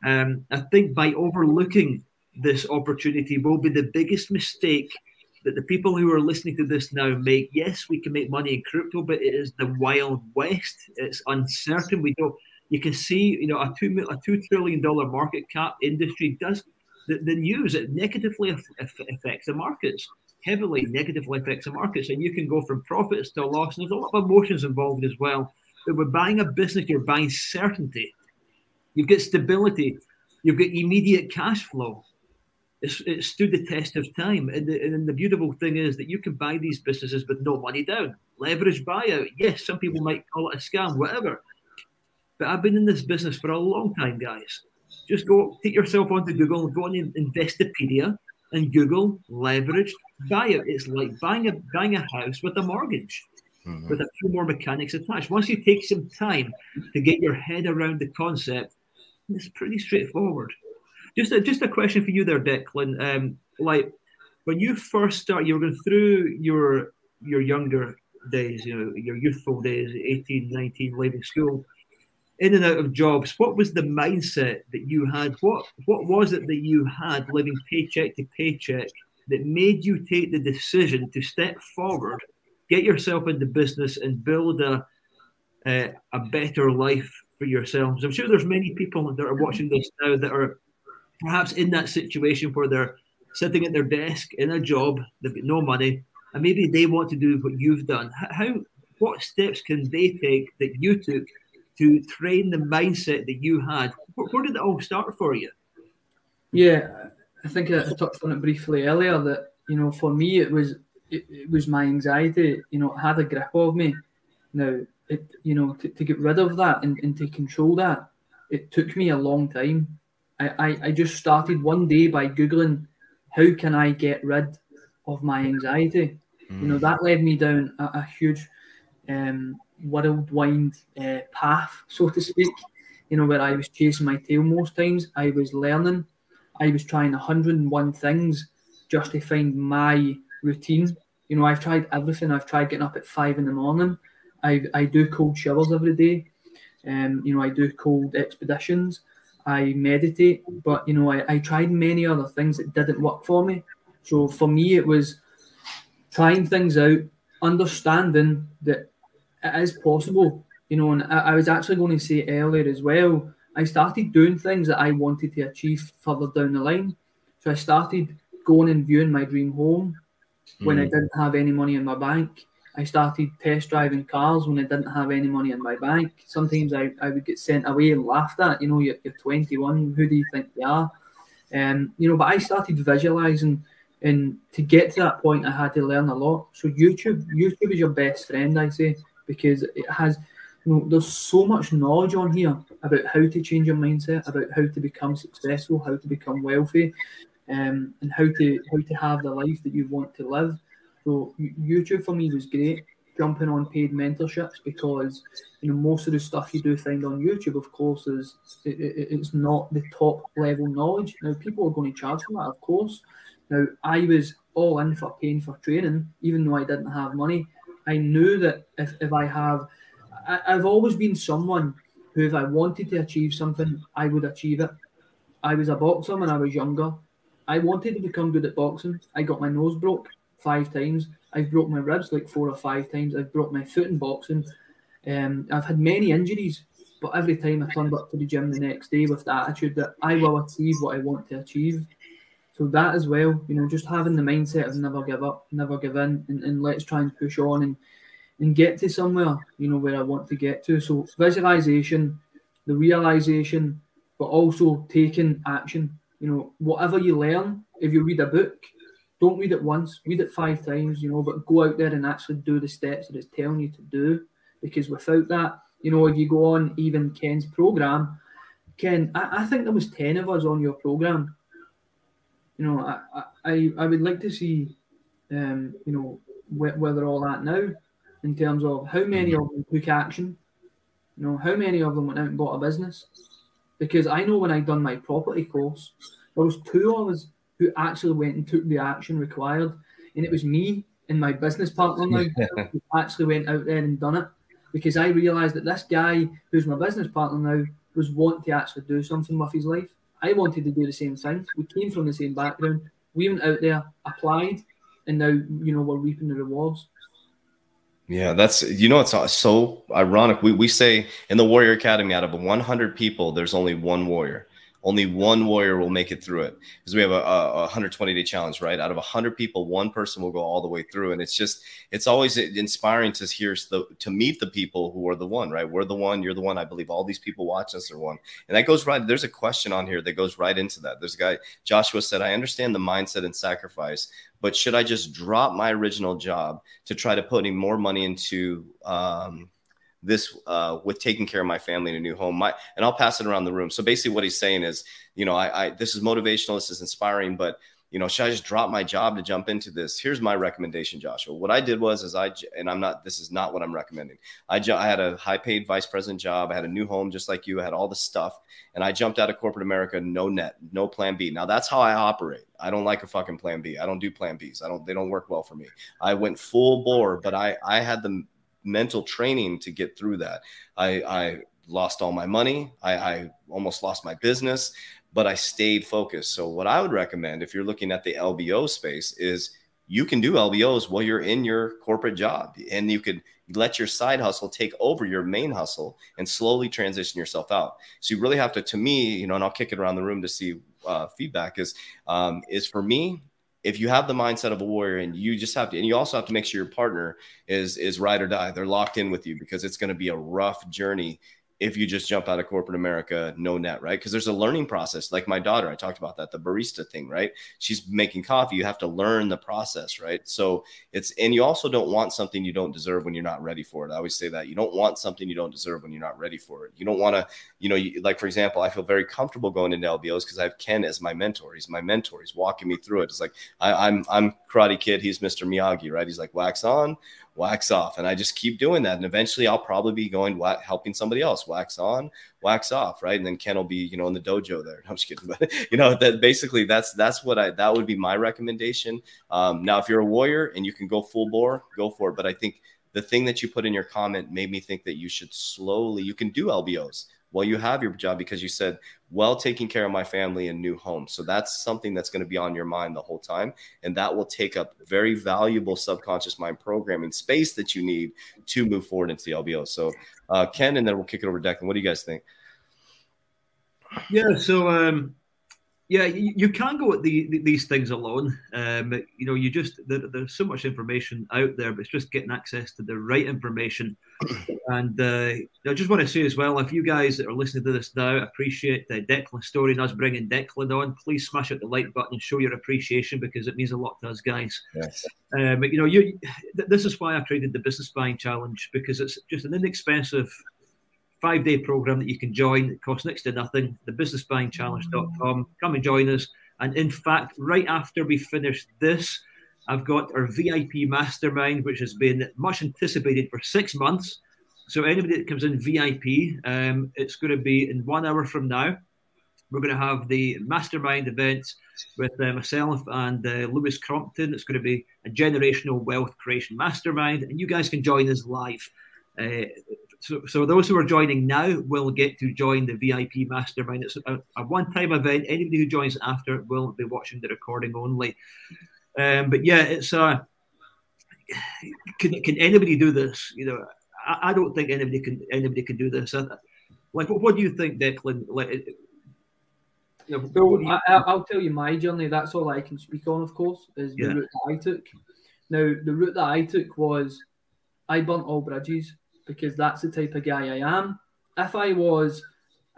um, I think by overlooking this opportunity will be the biggest mistake that the people who are listening to this now make. Yes, we can make money in crypto, but it is the wild west. It's uncertain. We don't. You can see, you know, a two a two trillion dollar market cap industry does the, the news. It negatively affects the markets. Heavily negatively affects the markets, and you can go from profits to loss. And there's a lot of emotions involved as well. But we're buying a business, you're buying certainty. You've got stability. You've got immediate cash flow it's, it stood the test of time. And the, and the beautiful thing is that you can buy these businesses with no money down. Leverage buyout. Yes, some people might call it a scam, whatever. But I've been in this business for a long time, guys. Just go take yourself onto Google, go on Investopedia and Google leveraged buyout. It's like buying a buying a house with a mortgage. Mm-hmm. With a few more mechanics attached. Once you take some time to get your head around the concept, it's pretty straightforward. Just a, just a question for you there, Declan. Um, like when you first start, you were going through your your younger days, you know, your youthful days, 18, 19, leaving school, in and out of jobs. What was the mindset that you had? What what was it that you had living paycheck to paycheck that made you take the decision to step forward, get yourself into business, and build a a, a better life for yourselves? I'm sure there's many people that are watching this now that are perhaps in that situation where they're sitting at their desk in a job, they've got no money, and maybe they want to do what you've done. How, what steps can they take that you took to train the mindset that you had? Where, where did it all start for you? Yeah, I think I touched on it briefly earlier. That you know, for me, it was it, it was my anxiety. You know, it had a grip of me. Now, it you know, to, to get rid of that and, and to control that, it took me a long time. I, I, just started one day by Googling how can I get rid of my anxiety. Mm. You know, that led me down a, a huge um, whirlwind uh, path, so to speak. You know, where I was chasing my tail most times. I was learning. I was trying 101 things just to find my routine. You know, I've tried everything. I've tried getting up at five in the morning. I, I do cold showers every day. Um, you know, I do cold expeditions. I meditate, but you know, I, I tried many other things that didn't work for me. So for me, it was trying things out, understanding that it is possible, you know. And I, I was actually going to say earlier as well. I started doing things that I wanted to achieve further down the line. So I started going and viewing my dream home when I mm. didn't have any money in my bank. I started test driving cars when I didn't have any money in my bank. Sometimes I, I would get sent away and laughed at. You know, you're, you're 21. Who do you think you are? Um, you know, but I started visualizing, and to get to that point, I had to learn a lot. So YouTube, YouTube is your best friend, I say, because it has, you know, there's so much knowledge on here about how to change your mindset, about how to become successful, how to become wealthy, um, and how to how to have the life that you want to live. So YouTube for me was great. Jumping on paid mentorships because you know most of the stuff you do find on YouTube, of course, is it, it, it's not the top level knowledge. Now people are going to charge for that, of course. Now I was all in for paying for training, even though I didn't have money. I knew that if, if I have, I, I've always been someone who, if I wanted to achieve something, I would achieve it. I was a boxer when I was younger. I wanted to become good at boxing. I got my nose broke five times. I've broke my ribs like four or five times. I've broke my foot in boxing. Um, I've had many injuries, but every time I turned up to the gym the next day with the attitude that I will achieve what I want to achieve. So that as well, you know, just having the mindset of never give up, never give in, and, and let's try and push on and and get to somewhere, you know, where I want to get to. So visualization, the realization, but also taking action. You know, whatever you learn, if you read a book, don't read it once, read it five times, you know, but go out there and actually do the steps that it's telling you to do. Because without that, you know, if you go on even Ken's program, Ken, I, I think there was 10 of us on your program. You know, I, I, I would like to see, um, you know, where, where they're all at now in terms of how many of them took action. You know, how many of them went out and bought a business? Because I know when I done my property course, there was two of us who actually went and took the action required. And it was me and my business partner now who actually went out there and done it. Because I realised that this guy, who's my business partner now, was wanting to actually do something with his life. I wanted to do the same thing. We came from the same background. We went out there, applied, and now you know we're reaping the rewards. Yeah, that's you know it's so ironic. We we say in the Warrior Academy, out of 100 people, there's only one warrior only one warrior will make it through it. Because we have a, a 120 day challenge right? Out of 100 people one person will go all the way through. And it's just it's always inspiring to hear the to meet the people who are the one right? We're the one you're the one. I believe all these people watch us are one. And that goes right there's a question on here that goes right into that. There's a guy joshua said i understand the mindset and sacrifice but should i just drop my original job to try to putting more money into um, this uh, with taking care of my family in a new home. My and I'll pass it around the room. So basically, what he's saying is, you know, I, I this is motivational, this is inspiring, but you know, should I just drop my job to jump into this? Here's my recommendation, Joshua. What I did was, is I and I'm not. This is not what I'm recommending. I I had a high paid vice president job. I had a new home, just like you. I had all the stuff, and I jumped out of corporate America, no net, no plan B. Now that's how I operate. I don't like a fucking plan B. I don't do plan Bs. I don't. They don't work well for me. I went full bore, but I I had the mental training to get through that. I, I lost all my money. I, I almost lost my business, but I stayed focused. So, what I would recommend if you're looking at the LBO space is you can do LBOs while you're in your corporate job and you could let your side hustle take over your main hustle and slowly transition yourself out. So you really have to, to me, you know, and I'll kick it around the room to see uh, feedback is, um, is for me, if you have the mindset of a warrior and you just have to and you also have to make sure your partner is is ride or die. They're locked in with you because it's going to be a rough journey if you just jump out of corporate America, no net, right? Because there's a learning process. Like my daughter, I talked about that, the barista thing, right? She's making coffee. You have to learn the process, right? So it's, and you also don't want something you don't deserve when you're not ready for it. I always say that you don't want something you don't deserve when you're not ready for it. You don't want to, you know, you, like for example, I feel very comfortable going into LBOs because I have Ken as my mentor. He's my mentor. He's walking me through it. It's like I, I'm I'm Karate Kid. He's Mr. Miyagi, right? He's like wax on, wax off. And I just keep doing that. And eventually I'll probably be going helping somebody else wax on, wax off. Right. And then Ken will be, you know, in the dojo there. I'm just kidding. But you know, that basically that's, that's what I, that would be my recommendation. Um, now, if you're a warrior and you can go full bore, go for it. But I think the thing that you put in your comment made me think that you should slowly, you can do LBOs while you have your job because you said, well, taking care of my family and new home. So that's something that's going to be on your mind the whole time. And that will take up very valuable subconscious mind programming space that you need to move forward into the LBO. So, uh, Ken, and then we'll kick it over to Declan. What do you guys think? Yeah. So, um, yeah, you, you can go at the, the, these things alone. Um, you know, you just there, there's so much information out there, but it's just getting access to the right information. And uh, I just want to say as well, if you guys that are listening to this now appreciate the Declan story and us bringing Declan on, please smash out the like button and show your appreciation because it means a lot to us guys. Yes. Um, you know, you this is why I created the Business Buying Challenge because it's just an inexpensive five day program that you can join. It costs next to nothing. The businessbuyingchallenge.com. Come and join us. And in fact, right after we finish this, I've got our VIP mastermind, which has been much anticipated for six months. So anybody that comes in VIP, um, it's going to be in one hour from now. We're going to have the mastermind event with uh, myself and uh, Lewis Crompton. It's going to be a generational wealth creation mastermind, and you guys can join us live. Uh, so, so those who are joining now will get to join the VIP mastermind. It's a, a one-time event. Anybody who joins after will be watching the recording only. Um, but yeah, it's uh, can can anybody do this? You know, I, I don't think anybody can anybody can do this. like, what, what do you think, Declan? Like, you know, so you, I, will tell you my journey. That's all I can speak on, of course, is the yeah. route that I took. Now, the route that I took was I burnt all bridges because that's the type of guy I am. If I was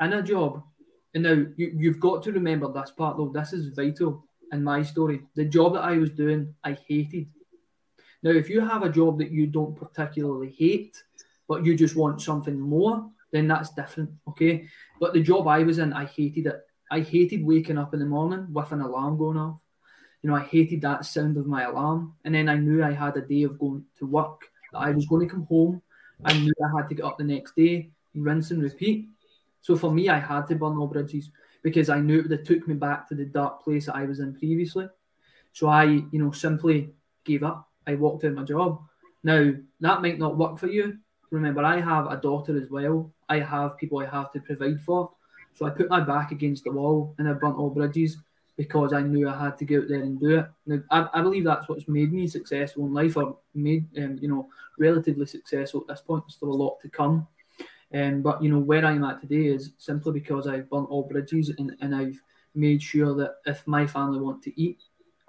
in a job, and now you, you've got to remember this part though, this is vital in my story. The job that I was doing, I hated. Now, if you have a job that you don't particularly hate, but you just want something more, then that's different, okay? But the job I was in, I hated it. I hated waking up in the morning with an alarm going off. You know, I hated that sound of my alarm. And then I knew I had a day of going to work, that I was going to come home I knew I had to get up the next day, rinse and repeat. So for me, I had to burn all bridges because I knew it would have took me back to the dark place that I was in previously. So I, you know, simply gave up. I walked out of my job. Now that might not work for you. Remember, I have a daughter as well. I have people I have to provide for. So I put my back against the wall and I burnt all bridges because I knew I had to go out there and do it. Now, I, I believe that's what's made me successful in life, or made um, you know relatively successful at this point. There's still a lot to come, um, but you know where I'm at today is simply because I've burnt all bridges and, and I've made sure that if my family want to eat,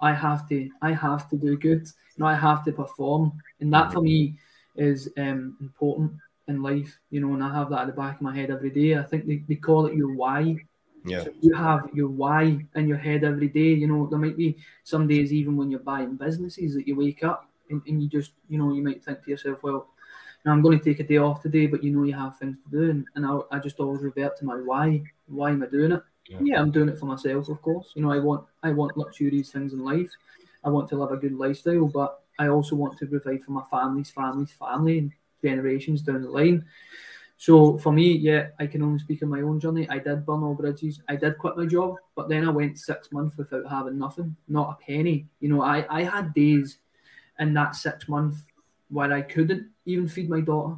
I have to I have to do good. You know, I have to perform, and that for me is um, important in life. You know, and I have that at the back of my head every day. I think they, they call it your why yeah. So you have your why in your head every day. You know, there might be some days even when you're buying businesses that you wake up and, and you just, you know, you might think to yourself, well, I'm going to take a day off today, but you know you have things to do, and, and I, I just always revert to my why. Why am I doing it? Yeah. yeah, I'm doing it for myself, of course. You know, I want I want luxurious things in life. I want to live a good lifestyle, but I also want to provide for my family's family's family and generations down the line. So for me, yeah, I can only speak on my own journey. I did burn all bridges. I did quit my job, but then I went six months without having nothing, not a penny. You know, I, I had days in that six months where I couldn't even feed my daughter.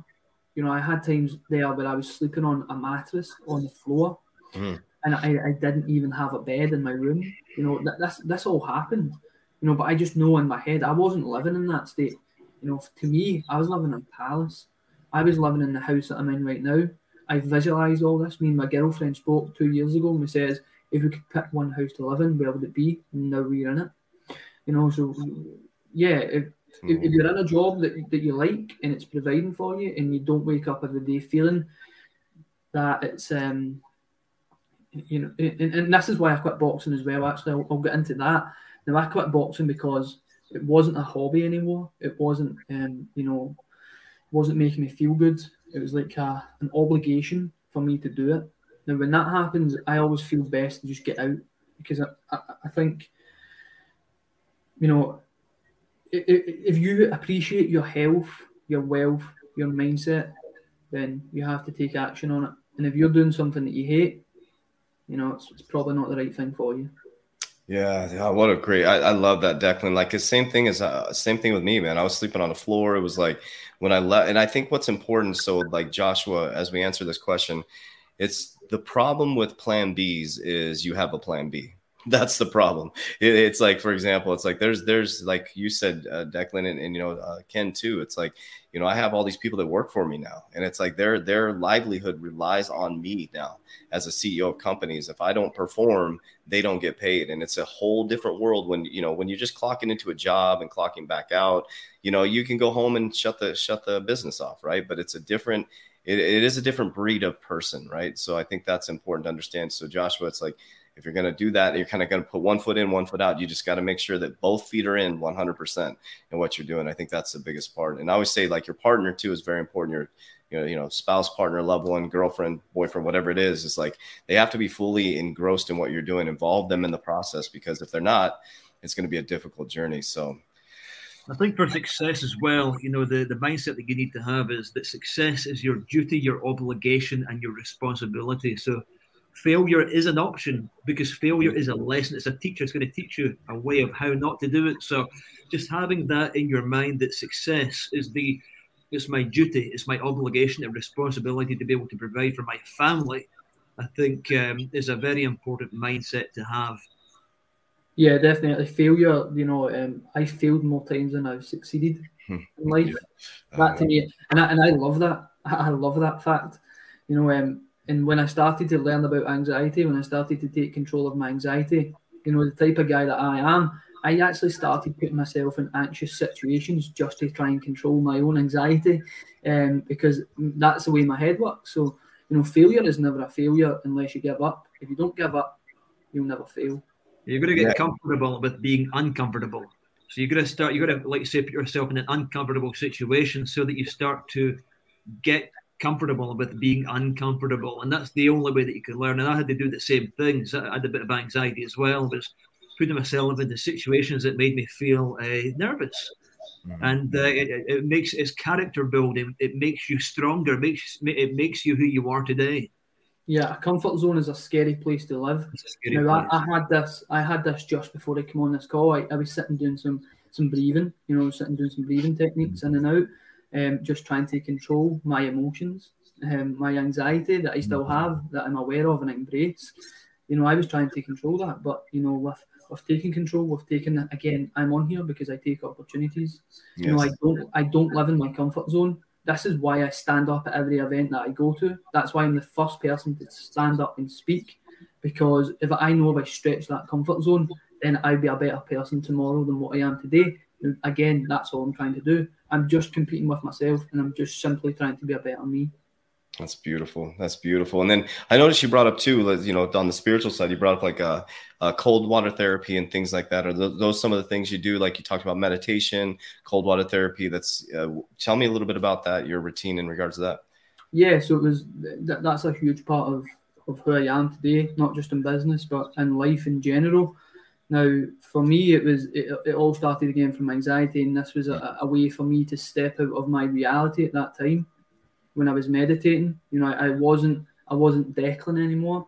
You know, I had times there where I was sleeping on a mattress on the floor, mm. and I, I didn't even have a bed in my room. You know, that, this this all happened. You know, but I just know in my head I wasn't living in that state. You know, to me, I was living in a palace. I was living in the house that I'm in right now. I visualised all this. Me and my girlfriend spoke two years ago and we says, if we could pick one house to live in, where would it be? And now we're in it. You know, so yeah, if, mm-hmm. if, you're in a job that, that you like and it's providing for you and you don't wake up every day feeling that it's um you know and, and this is why I quit boxing as well actually I'll, I'll get into that now I quit boxing because it wasn't a hobby anymore it wasn't um you know wasn't making me feel good. It was like a, an obligation for me to do it. Now, when that happens, I always feel best to just get out because I, I, I think, you know, if you appreciate your health, your wealth, your mindset, then you have to take action on it. And if you're doing something that you hate, you know, it's, it's probably not the right thing for you. Yeah, yeah, what a great! I, I love that, Declan. Like the same thing as uh, same thing with me, man. I was sleeping on the floor. It was like when I left, and I think what's important. So, like Joshua, as we answer this question, it's the problem with plan Bs is you have a plan B. That's the problem. It, it's like, for example, it's like there's there's like you said, uh, Declan, and, and you know uh, Ken too. It's like you know I have all these people that work for me now, and it's like their their livelihood relies on me now as a CEO of companies. If I don't perform, they don't get paid, and it's a whole different world when you know when you're just clocking into a job and clocking back out. You know, you can go home and shut the shut the business off, right? But it's a different it, it is a different breed of person, right? So I think that's important to understand. So Joshua, it's like if you're going to do that, you're kind of going to put one foot in, one foot out. You just got to make sure that both feet are in 100% in what you're doing. I think that's the biggest part. And I always say like your partner too is very important. Your you know, you know, spouse, partner, loved one, girlfriend, boyfriend, whatever it is, it's like they have to be fully engrossed in what you're doing. Involve them in the process because if they're not, it's going to be a difficult journey. So I think for success as well, you know, the, the mindset that you need to have is that success is your duty, your obligation, and your responsibility. So failure is an option because failure is a lesson. It's a teacher. It's going to teach you a way of how not to do it. So just having that in your mind that success is the it's my duty, it's my obligation and responsibility to be able to provide for my family, I think um, is a very important mindset to have. Yeah, definitely. Failure, you know, um, I failed more times than I've succeeded hmm. in life. Yeah. That to me, and I, and I love that. I love that fact. You know, um, and when I started to learn about anxiety, when I started to take control of my anxiety, you know, the type of guy that I am, I actually started putting myself in anxious situations just to try and control my own anxiety, um, because that's the way my head works. So, you know, failure is never a failure unless you give up. If you don't give up, you'll never fail. You're going to get yeah. comfortable with being uncomfortable. So you're going to start. You're going to like say put yourself in an uncomfortable situation so that you start to get comfortable with being uncomfortable, and that's the only way that you can learn. And I had to do the same things. I had a bit of anxiety as well. Was putting myself into situations that made me feel uh, nervous. Mm-hmm. And uh, it, it, makes it's character building. It makes you stronger. Makes it makes you who you are today. Yeah, a comfort zone is a scary place to live. Now, I, I, had this. I had this just before I came on this call. I, I was sitting doing some some breathing. You know, sitting doing some breathing techniques in and out, um, just trying to control my emotions, um, my anxiety that I still have, that I'm aware of and I embrace. You know, I was trying to control that, but you know, with with taking control, with taking that again, I'm on here because I take opportunities. Yes. You know, I don't I don't live in my comfort zone this is why I stand up at every event that I go to. That's why I'm the first person to stand up and speak. Because if I know if I stretch that comfort zone, then I'll be a better person tomorrow than what I am today. Again, that's all I'm trying to do. I'm just competing with myself and I'm just simply trying to be a better me. That's beautiful. That's beautiful. And then I noticed you brought up too, you know, on the spiritual side, you brought up like a, a cold water therapy and things like that. Are those some of the things you do? Like you talked about meditation, cold water therapy. That's uh, tell me a little bit about that, your routine in regards to that. Yeah, so it was that, that's a huge part of of who I am today, not just in business but in life in general. Now, for me, it was it, it all started again from anxiety, and this was a, a way for me to step out of my reality at that time when I was meditating. You know, I, I wasn't I wasn't Declan anymore.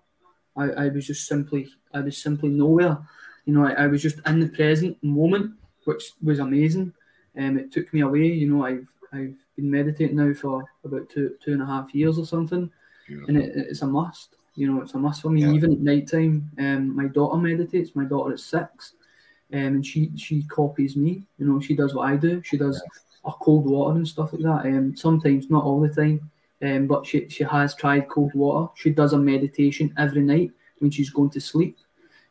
I, I was just simply I was simply nowhere. You know, I, I was just in the present moment, which was amazing. Um, it took me away. You know, I've I've been meditating now for about two two and a half years or something, Beautiful. and it, it's a must. You know, it's a must for me. Yeah. Even at night time, um, my daughter meditates. My daughter is six, um, and she she copies me. You know, she does what I do. She does a cold water and stuff like that. Um, sometimes, not all the time, um, but she, she has tried cold water. She does a meditation every night when she's going to sleep,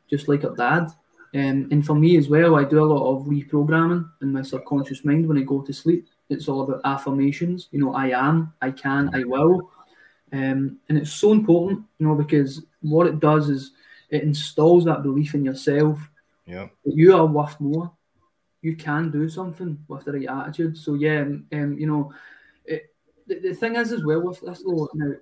just like her dad. Um, and for me as well, I do a lot of reprogramming in my subconscious mind when I go to sleep. It's all about affirmations. You know, I am, I can, I will. Um, and it's so important, you know, because what it does is it installs that belief in yourself yeah. that you are worth more you can do something with the right attitude. So yeah, um, um you know, it, the, the thing is as well with this though, now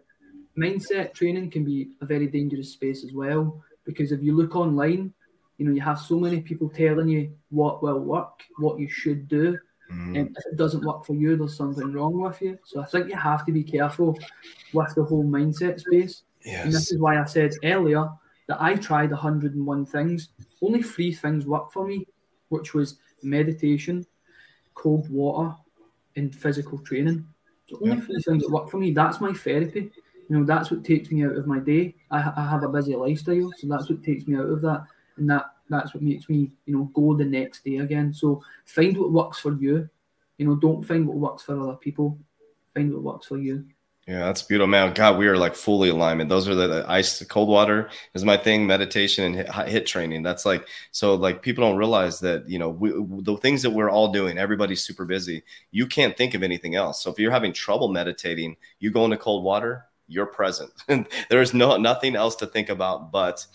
mindset training can be a very dangerous space as well because if you look online, you know, you have so many people telling you what will work, what you should do. Mm-hmm. And if it doesn't work for you, there's something wrong with you. So I think you have to be careful with the whole mindset space. Yes. And this is why I said earlier that I tried 101 things. Only three things worked for me, which was meditation, cold water, and physical training. So only yeah. three things that work for me. That's my therapy. You know, that's what takes me out of my day. I, I have a busy lifestyle, so that's what takes me out of that, and that that's what makes me, you know, go the next day again. So find what works for you. You know, don't find what works for other people. Find what works for you. Yeah, that's beautiful, man. God, we are like fully alignment. Those are the, the ice, cold water is my thing. Meditation and hit, HIIT training. That's like so. Like people don't realize that you know we, the things that we're all doing. Everybody's super busy. You can't think of anything else. So if you're having trouble meditating, you go into cold water. You're present. there is no nothing else to think about but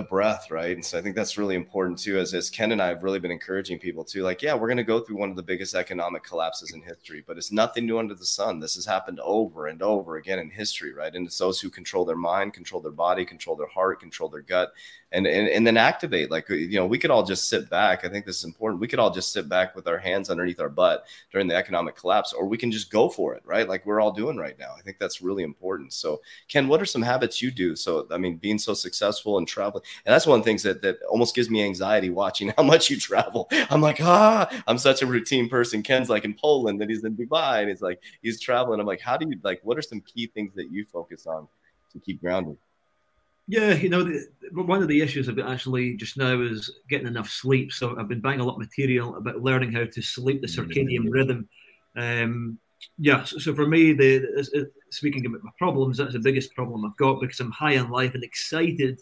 the breath, right? And so I think that's really important too. As as Ken and I have really been encouraging people to like, yeah, we're going to go through one of the biggest economic collapses in history, but it's nothing new under the sun. This has happened over and over again in history, right? And it's those who control their mind, control their body, control their heart, control their gut, and and, and then activate. Like uh, you know, we could all just sit back. I think this is important. We could all just sit back with our hands underneath our butt during the economic collapse, or we can just go for it, right? Like we're all doing right now. I think that's really important. So, Ken, what are some habits you do? So, I mean, being so successful and traveling, and that's one of the things that that almost gives me anxiety watching how much you travel. I'm like, ah, I'm such a routine person. Ken's like in Poland, then he's in Dubai, and he's like he's traveling. I'm like, how do you like? What are some key things that you focus on to keep grounded? Yeah, you know, the, one of the issues I've got actually just now is getting enough sleep. So I've been buying a lot of material about learning how to sleep, the circadian mm-hmm. rhythm. Um, yeah, so, so, for me, the, the speaking about my problems, that's the biggest problem I've got because I'm high on life and excited.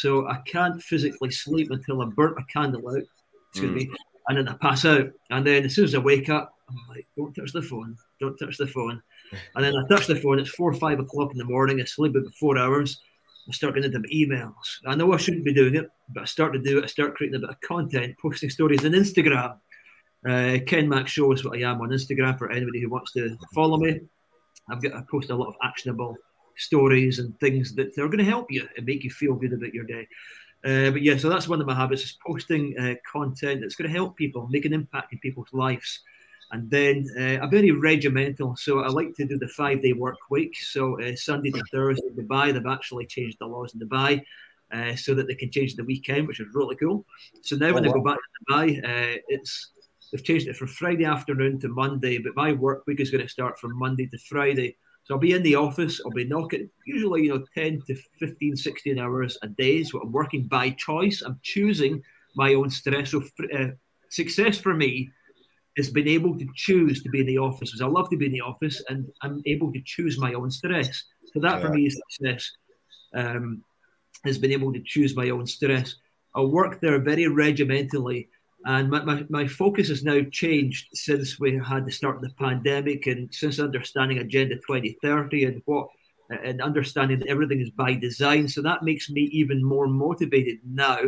So I can't physically sleep until I burnt a candle out, excuse mm. me, and then I pass out. And then as soon as I wake up, I'm like, don't touch the phone, don't touch the phone. And then I touch the phone, it's four or five o'clock in the morning, I sleep about four hours I start getting into my emails. I know I shouldn't be doing it, but I start to do it. I start creating a bit of content, posting stories on Instagram. Uh, Ken Max Show is what I am on Instagram for anybody who wants to follow me. I've got I post a lot of actionable stories and things that are going to help you and make you feel good about your day. Uh, but yeah, so that's one of my habits is posting uh, content that's going to help people, make an impact in people's lives. And then uh, I'm very regimental, so I like to do the five day work week. So uh, Sunday to Thursday, Dubai, they've actually changed the laws in Dubai uh, so that they can change the weekend, which is really cool. So now oh, when wow. I go back to Dubai, uh, it's they've changed it from Friday afternoon to Monday, but my work week is going to start from Monday to Friday. So I'll be in the office, I'll be knocking usually, you know, 10 to 15, 16 hours a day. So I'm working by choice. I'm choosing my own stress. So uh, success for me is being able to choose to be in the office because I love to be in the office and I'm able to choose my own stress. So that yeah. for me is success. Um, has been able to choose my own stress. I work there very regimentally, and my, my, my focus has now changed since we had the start of the pandemic and since understanding Agenda 2030 and what and understanding that everything is by design. So that makes me even more motivated now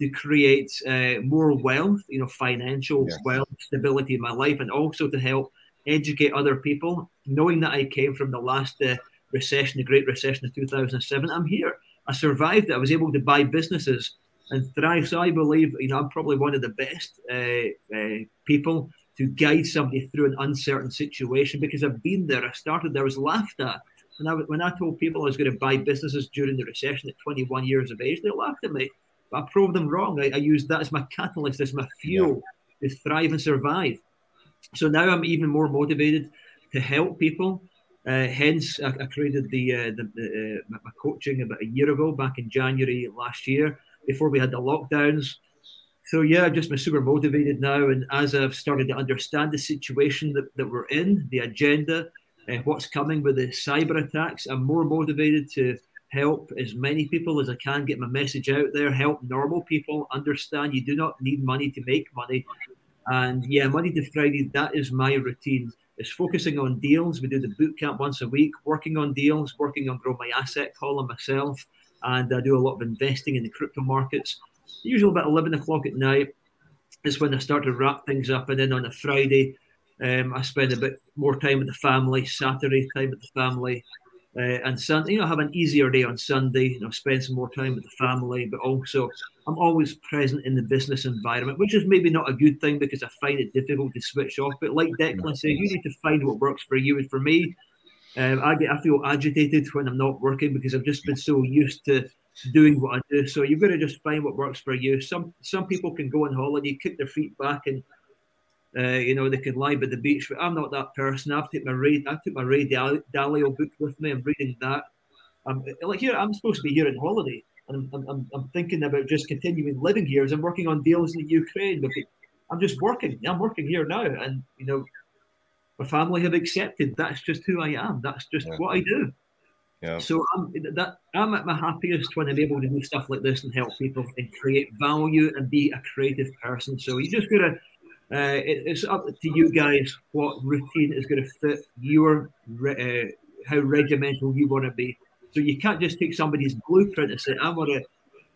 to create uh, more wealth, you know, financial yes. wealth, stability in my life, and also to help educate other people. Knowing that I came from the last uh, recession, the Great Recession of 2007, I'm here. I survived it. I was able to buy businesses and thrive. So I believe, you know, I'm probably one of the best uh, uh people to guide somebody through an uncertain situation because I've been there. I started there, I was laughed at. And I, when I told people I was going to buy businesses during the recession at 21 years of age, they laughed at me. But I proved them wrong. I, I used that as my catalyst, as my fuel yeah. to thrive and survive. So now I'm even more motivated to help people. Uh, hence, I, I, created the, uh, the, the uh, my coaching about a year ago, back in January last year, before we had the lockdowns. So yeah, I've just been super motivated now, and as I've started to understand the situation that, that we're in, the agenda, uh, what's coming with the cyber attacks, I'm more motivated to help as many people as I can get my message out there, help normal people understand you do not need money to make money. And yeah, Monday to Friday, that is my routine. It's focusing on deals. We do the boot camp once a week, working on deals, working on grow my asset column myself. And I do a lot of investing in the crypto markets. Usually about 11 o'clock at night is when I start to wrap things up. And then on a Friday, um, I spend a bit more time with the family, Saturday time with the family, uh, and Sunday, you know, have an easier day on Sunday, you know, spend some more time with the family, but also I'm always present in the business environment, which is maybe not a good thing because I find it difficult to switch off. But like Declan said, you need to find what works for you. And for me, um, I get I feel agitated when I'm not working because I've just been so used to doing what I do. So you've got to just find what works for you. Some some people can go on holiday, kick their feet back, and Uh, you know, they can lie by the beach, but I'm not that person. I've taken my Ray, I took my Ray Dalio book with me. I'm reading that. I'm like here. I'm supposed to be here on holiday, and I'm, I'm, I'm thinking about just continuing living here as I'm working on deals in the Ukraine. But I'm just working. I'm working here now, and you know, my family have accepted. That's just who I am. That's just yeah. what I do. Yeah. So I'm that I'm at my happiest when I'm able to do stuff like this and help people and create value and be a creative person. So you just gotta. Uh, it, it's up to you guys what routine is going to fit your uh, how regimental you want to be. So you can't just take somebody's blueprint and say, "I want to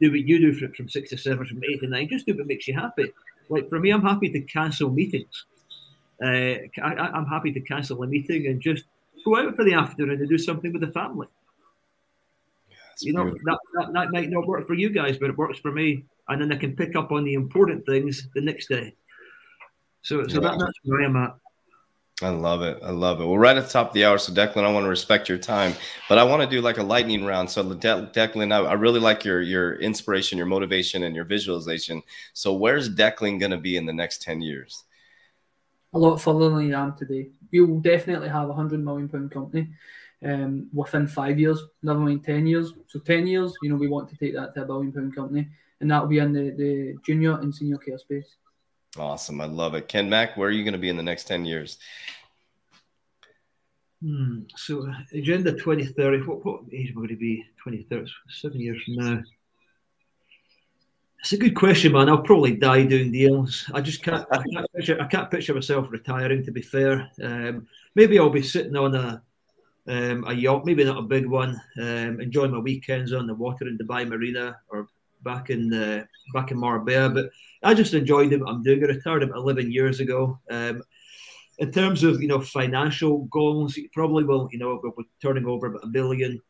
do what you do from, from six to seven, from eight to nine. Just do what makes you happy. Like for me, I'm happy to cancel meetings. Uh, I, am happy to cancel a meeting and just go out for the afternoon and do something with the family. Yeah, you know, that, that, that might not work for you guys, but it works for me. And then I can pick up on the important things the next day. So, so that, that's where I'm at. I love it. I love it. We're right at the top of the hour. So, Declan, I want to respect your time, but I want to do like a lightning round. So, De- Declan, I, I, really like your your inspiration, your motivation, and your visualization. So, where's Declan going to be in the next 10 years? A lot further than I am today. We will definitely have a hundred million pound company um, within five years, never mind 10 years. So, 10 years, you know, we want to take that to a billion pound company, and that will be in the, the junior and senior care space. Awesome. I love it. Ken Mack, where are you going to be in the next 10 years? Hmm. So, Agenda 2030, what, what age am I going to be? 2030, seven years from now. It's a good question, man. I'll probably die doing deals. I just can't. I can't picture. I can't picture myself retiring. To be fair, um, maybe I'll be sitting on a um, a yacht, maybe not a big one, um, enjoying my weekends on the water in Dubai Marina or back in uh, back in Marbella. But I just enjoyed it. I'm doing. I retired about 11 years ago. Um, in terms of you know financial goals, probably will you know we're turning over about a billion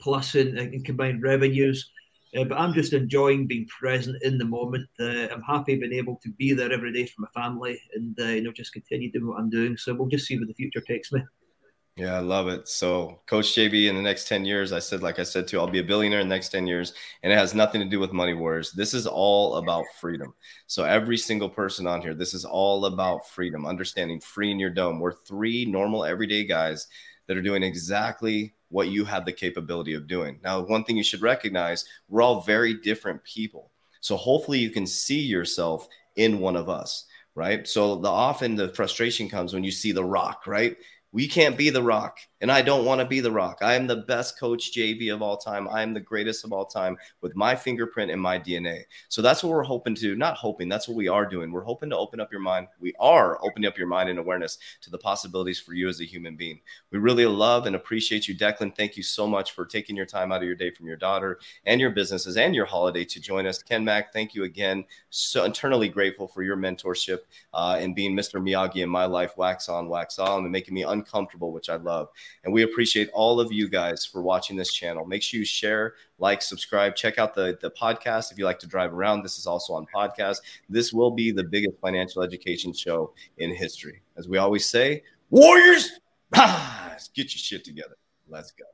plus in, in combined revenues. Uh, but I'm just enjoying being present in the moment. Uh, I'm happy being able to be there every day for my family and uh, you know just continue doing what I'm doing. So we'll just see where the future takes me. Yeah, I love it. So, Coach JB, in the next 10 years, I said, like I said too, I'll be a billionaire in the next 10 years. And it has nothing to do with money wars. This is all about freedom. So, every single person on here, this is all about freedom, understanding free in your dome. We're three normal, everyday guys that are doing exactly what you have the capability of doing. Now, one thing you should recognize we're all very different people. So, hopefully, you can see yourself in one of us right? So the often the frustration comes when you see the rock, right? we can't be the rock and i don't want to be the rock. I am the best coach JB of all time. I am the greatest of all time with my fingerprint and my dna so that's what we're hoping to not hoping that's what we are doing. We're hoping to open up your mind. We are opening up your mind and awareness to the possibilities for you as a human being. We really love and appreciate you declan. Thank you so much for taking your time out of your day from your daughter and your businesses and your holiday to join us. Ken mack thank you again. So internally grateful for your mentorship uh, and being mr miyagi in my life wax on wax on and making me uncomfortable, which I love. And we appreciate all of you guys for watching this channel. Make sure you share, like, subscribe, check out the, the podcast if you like to drive around. This is also on podcast. This will be the biggest financial education show in history. As we always say, Warriors, rise, get your shit together. Let's go.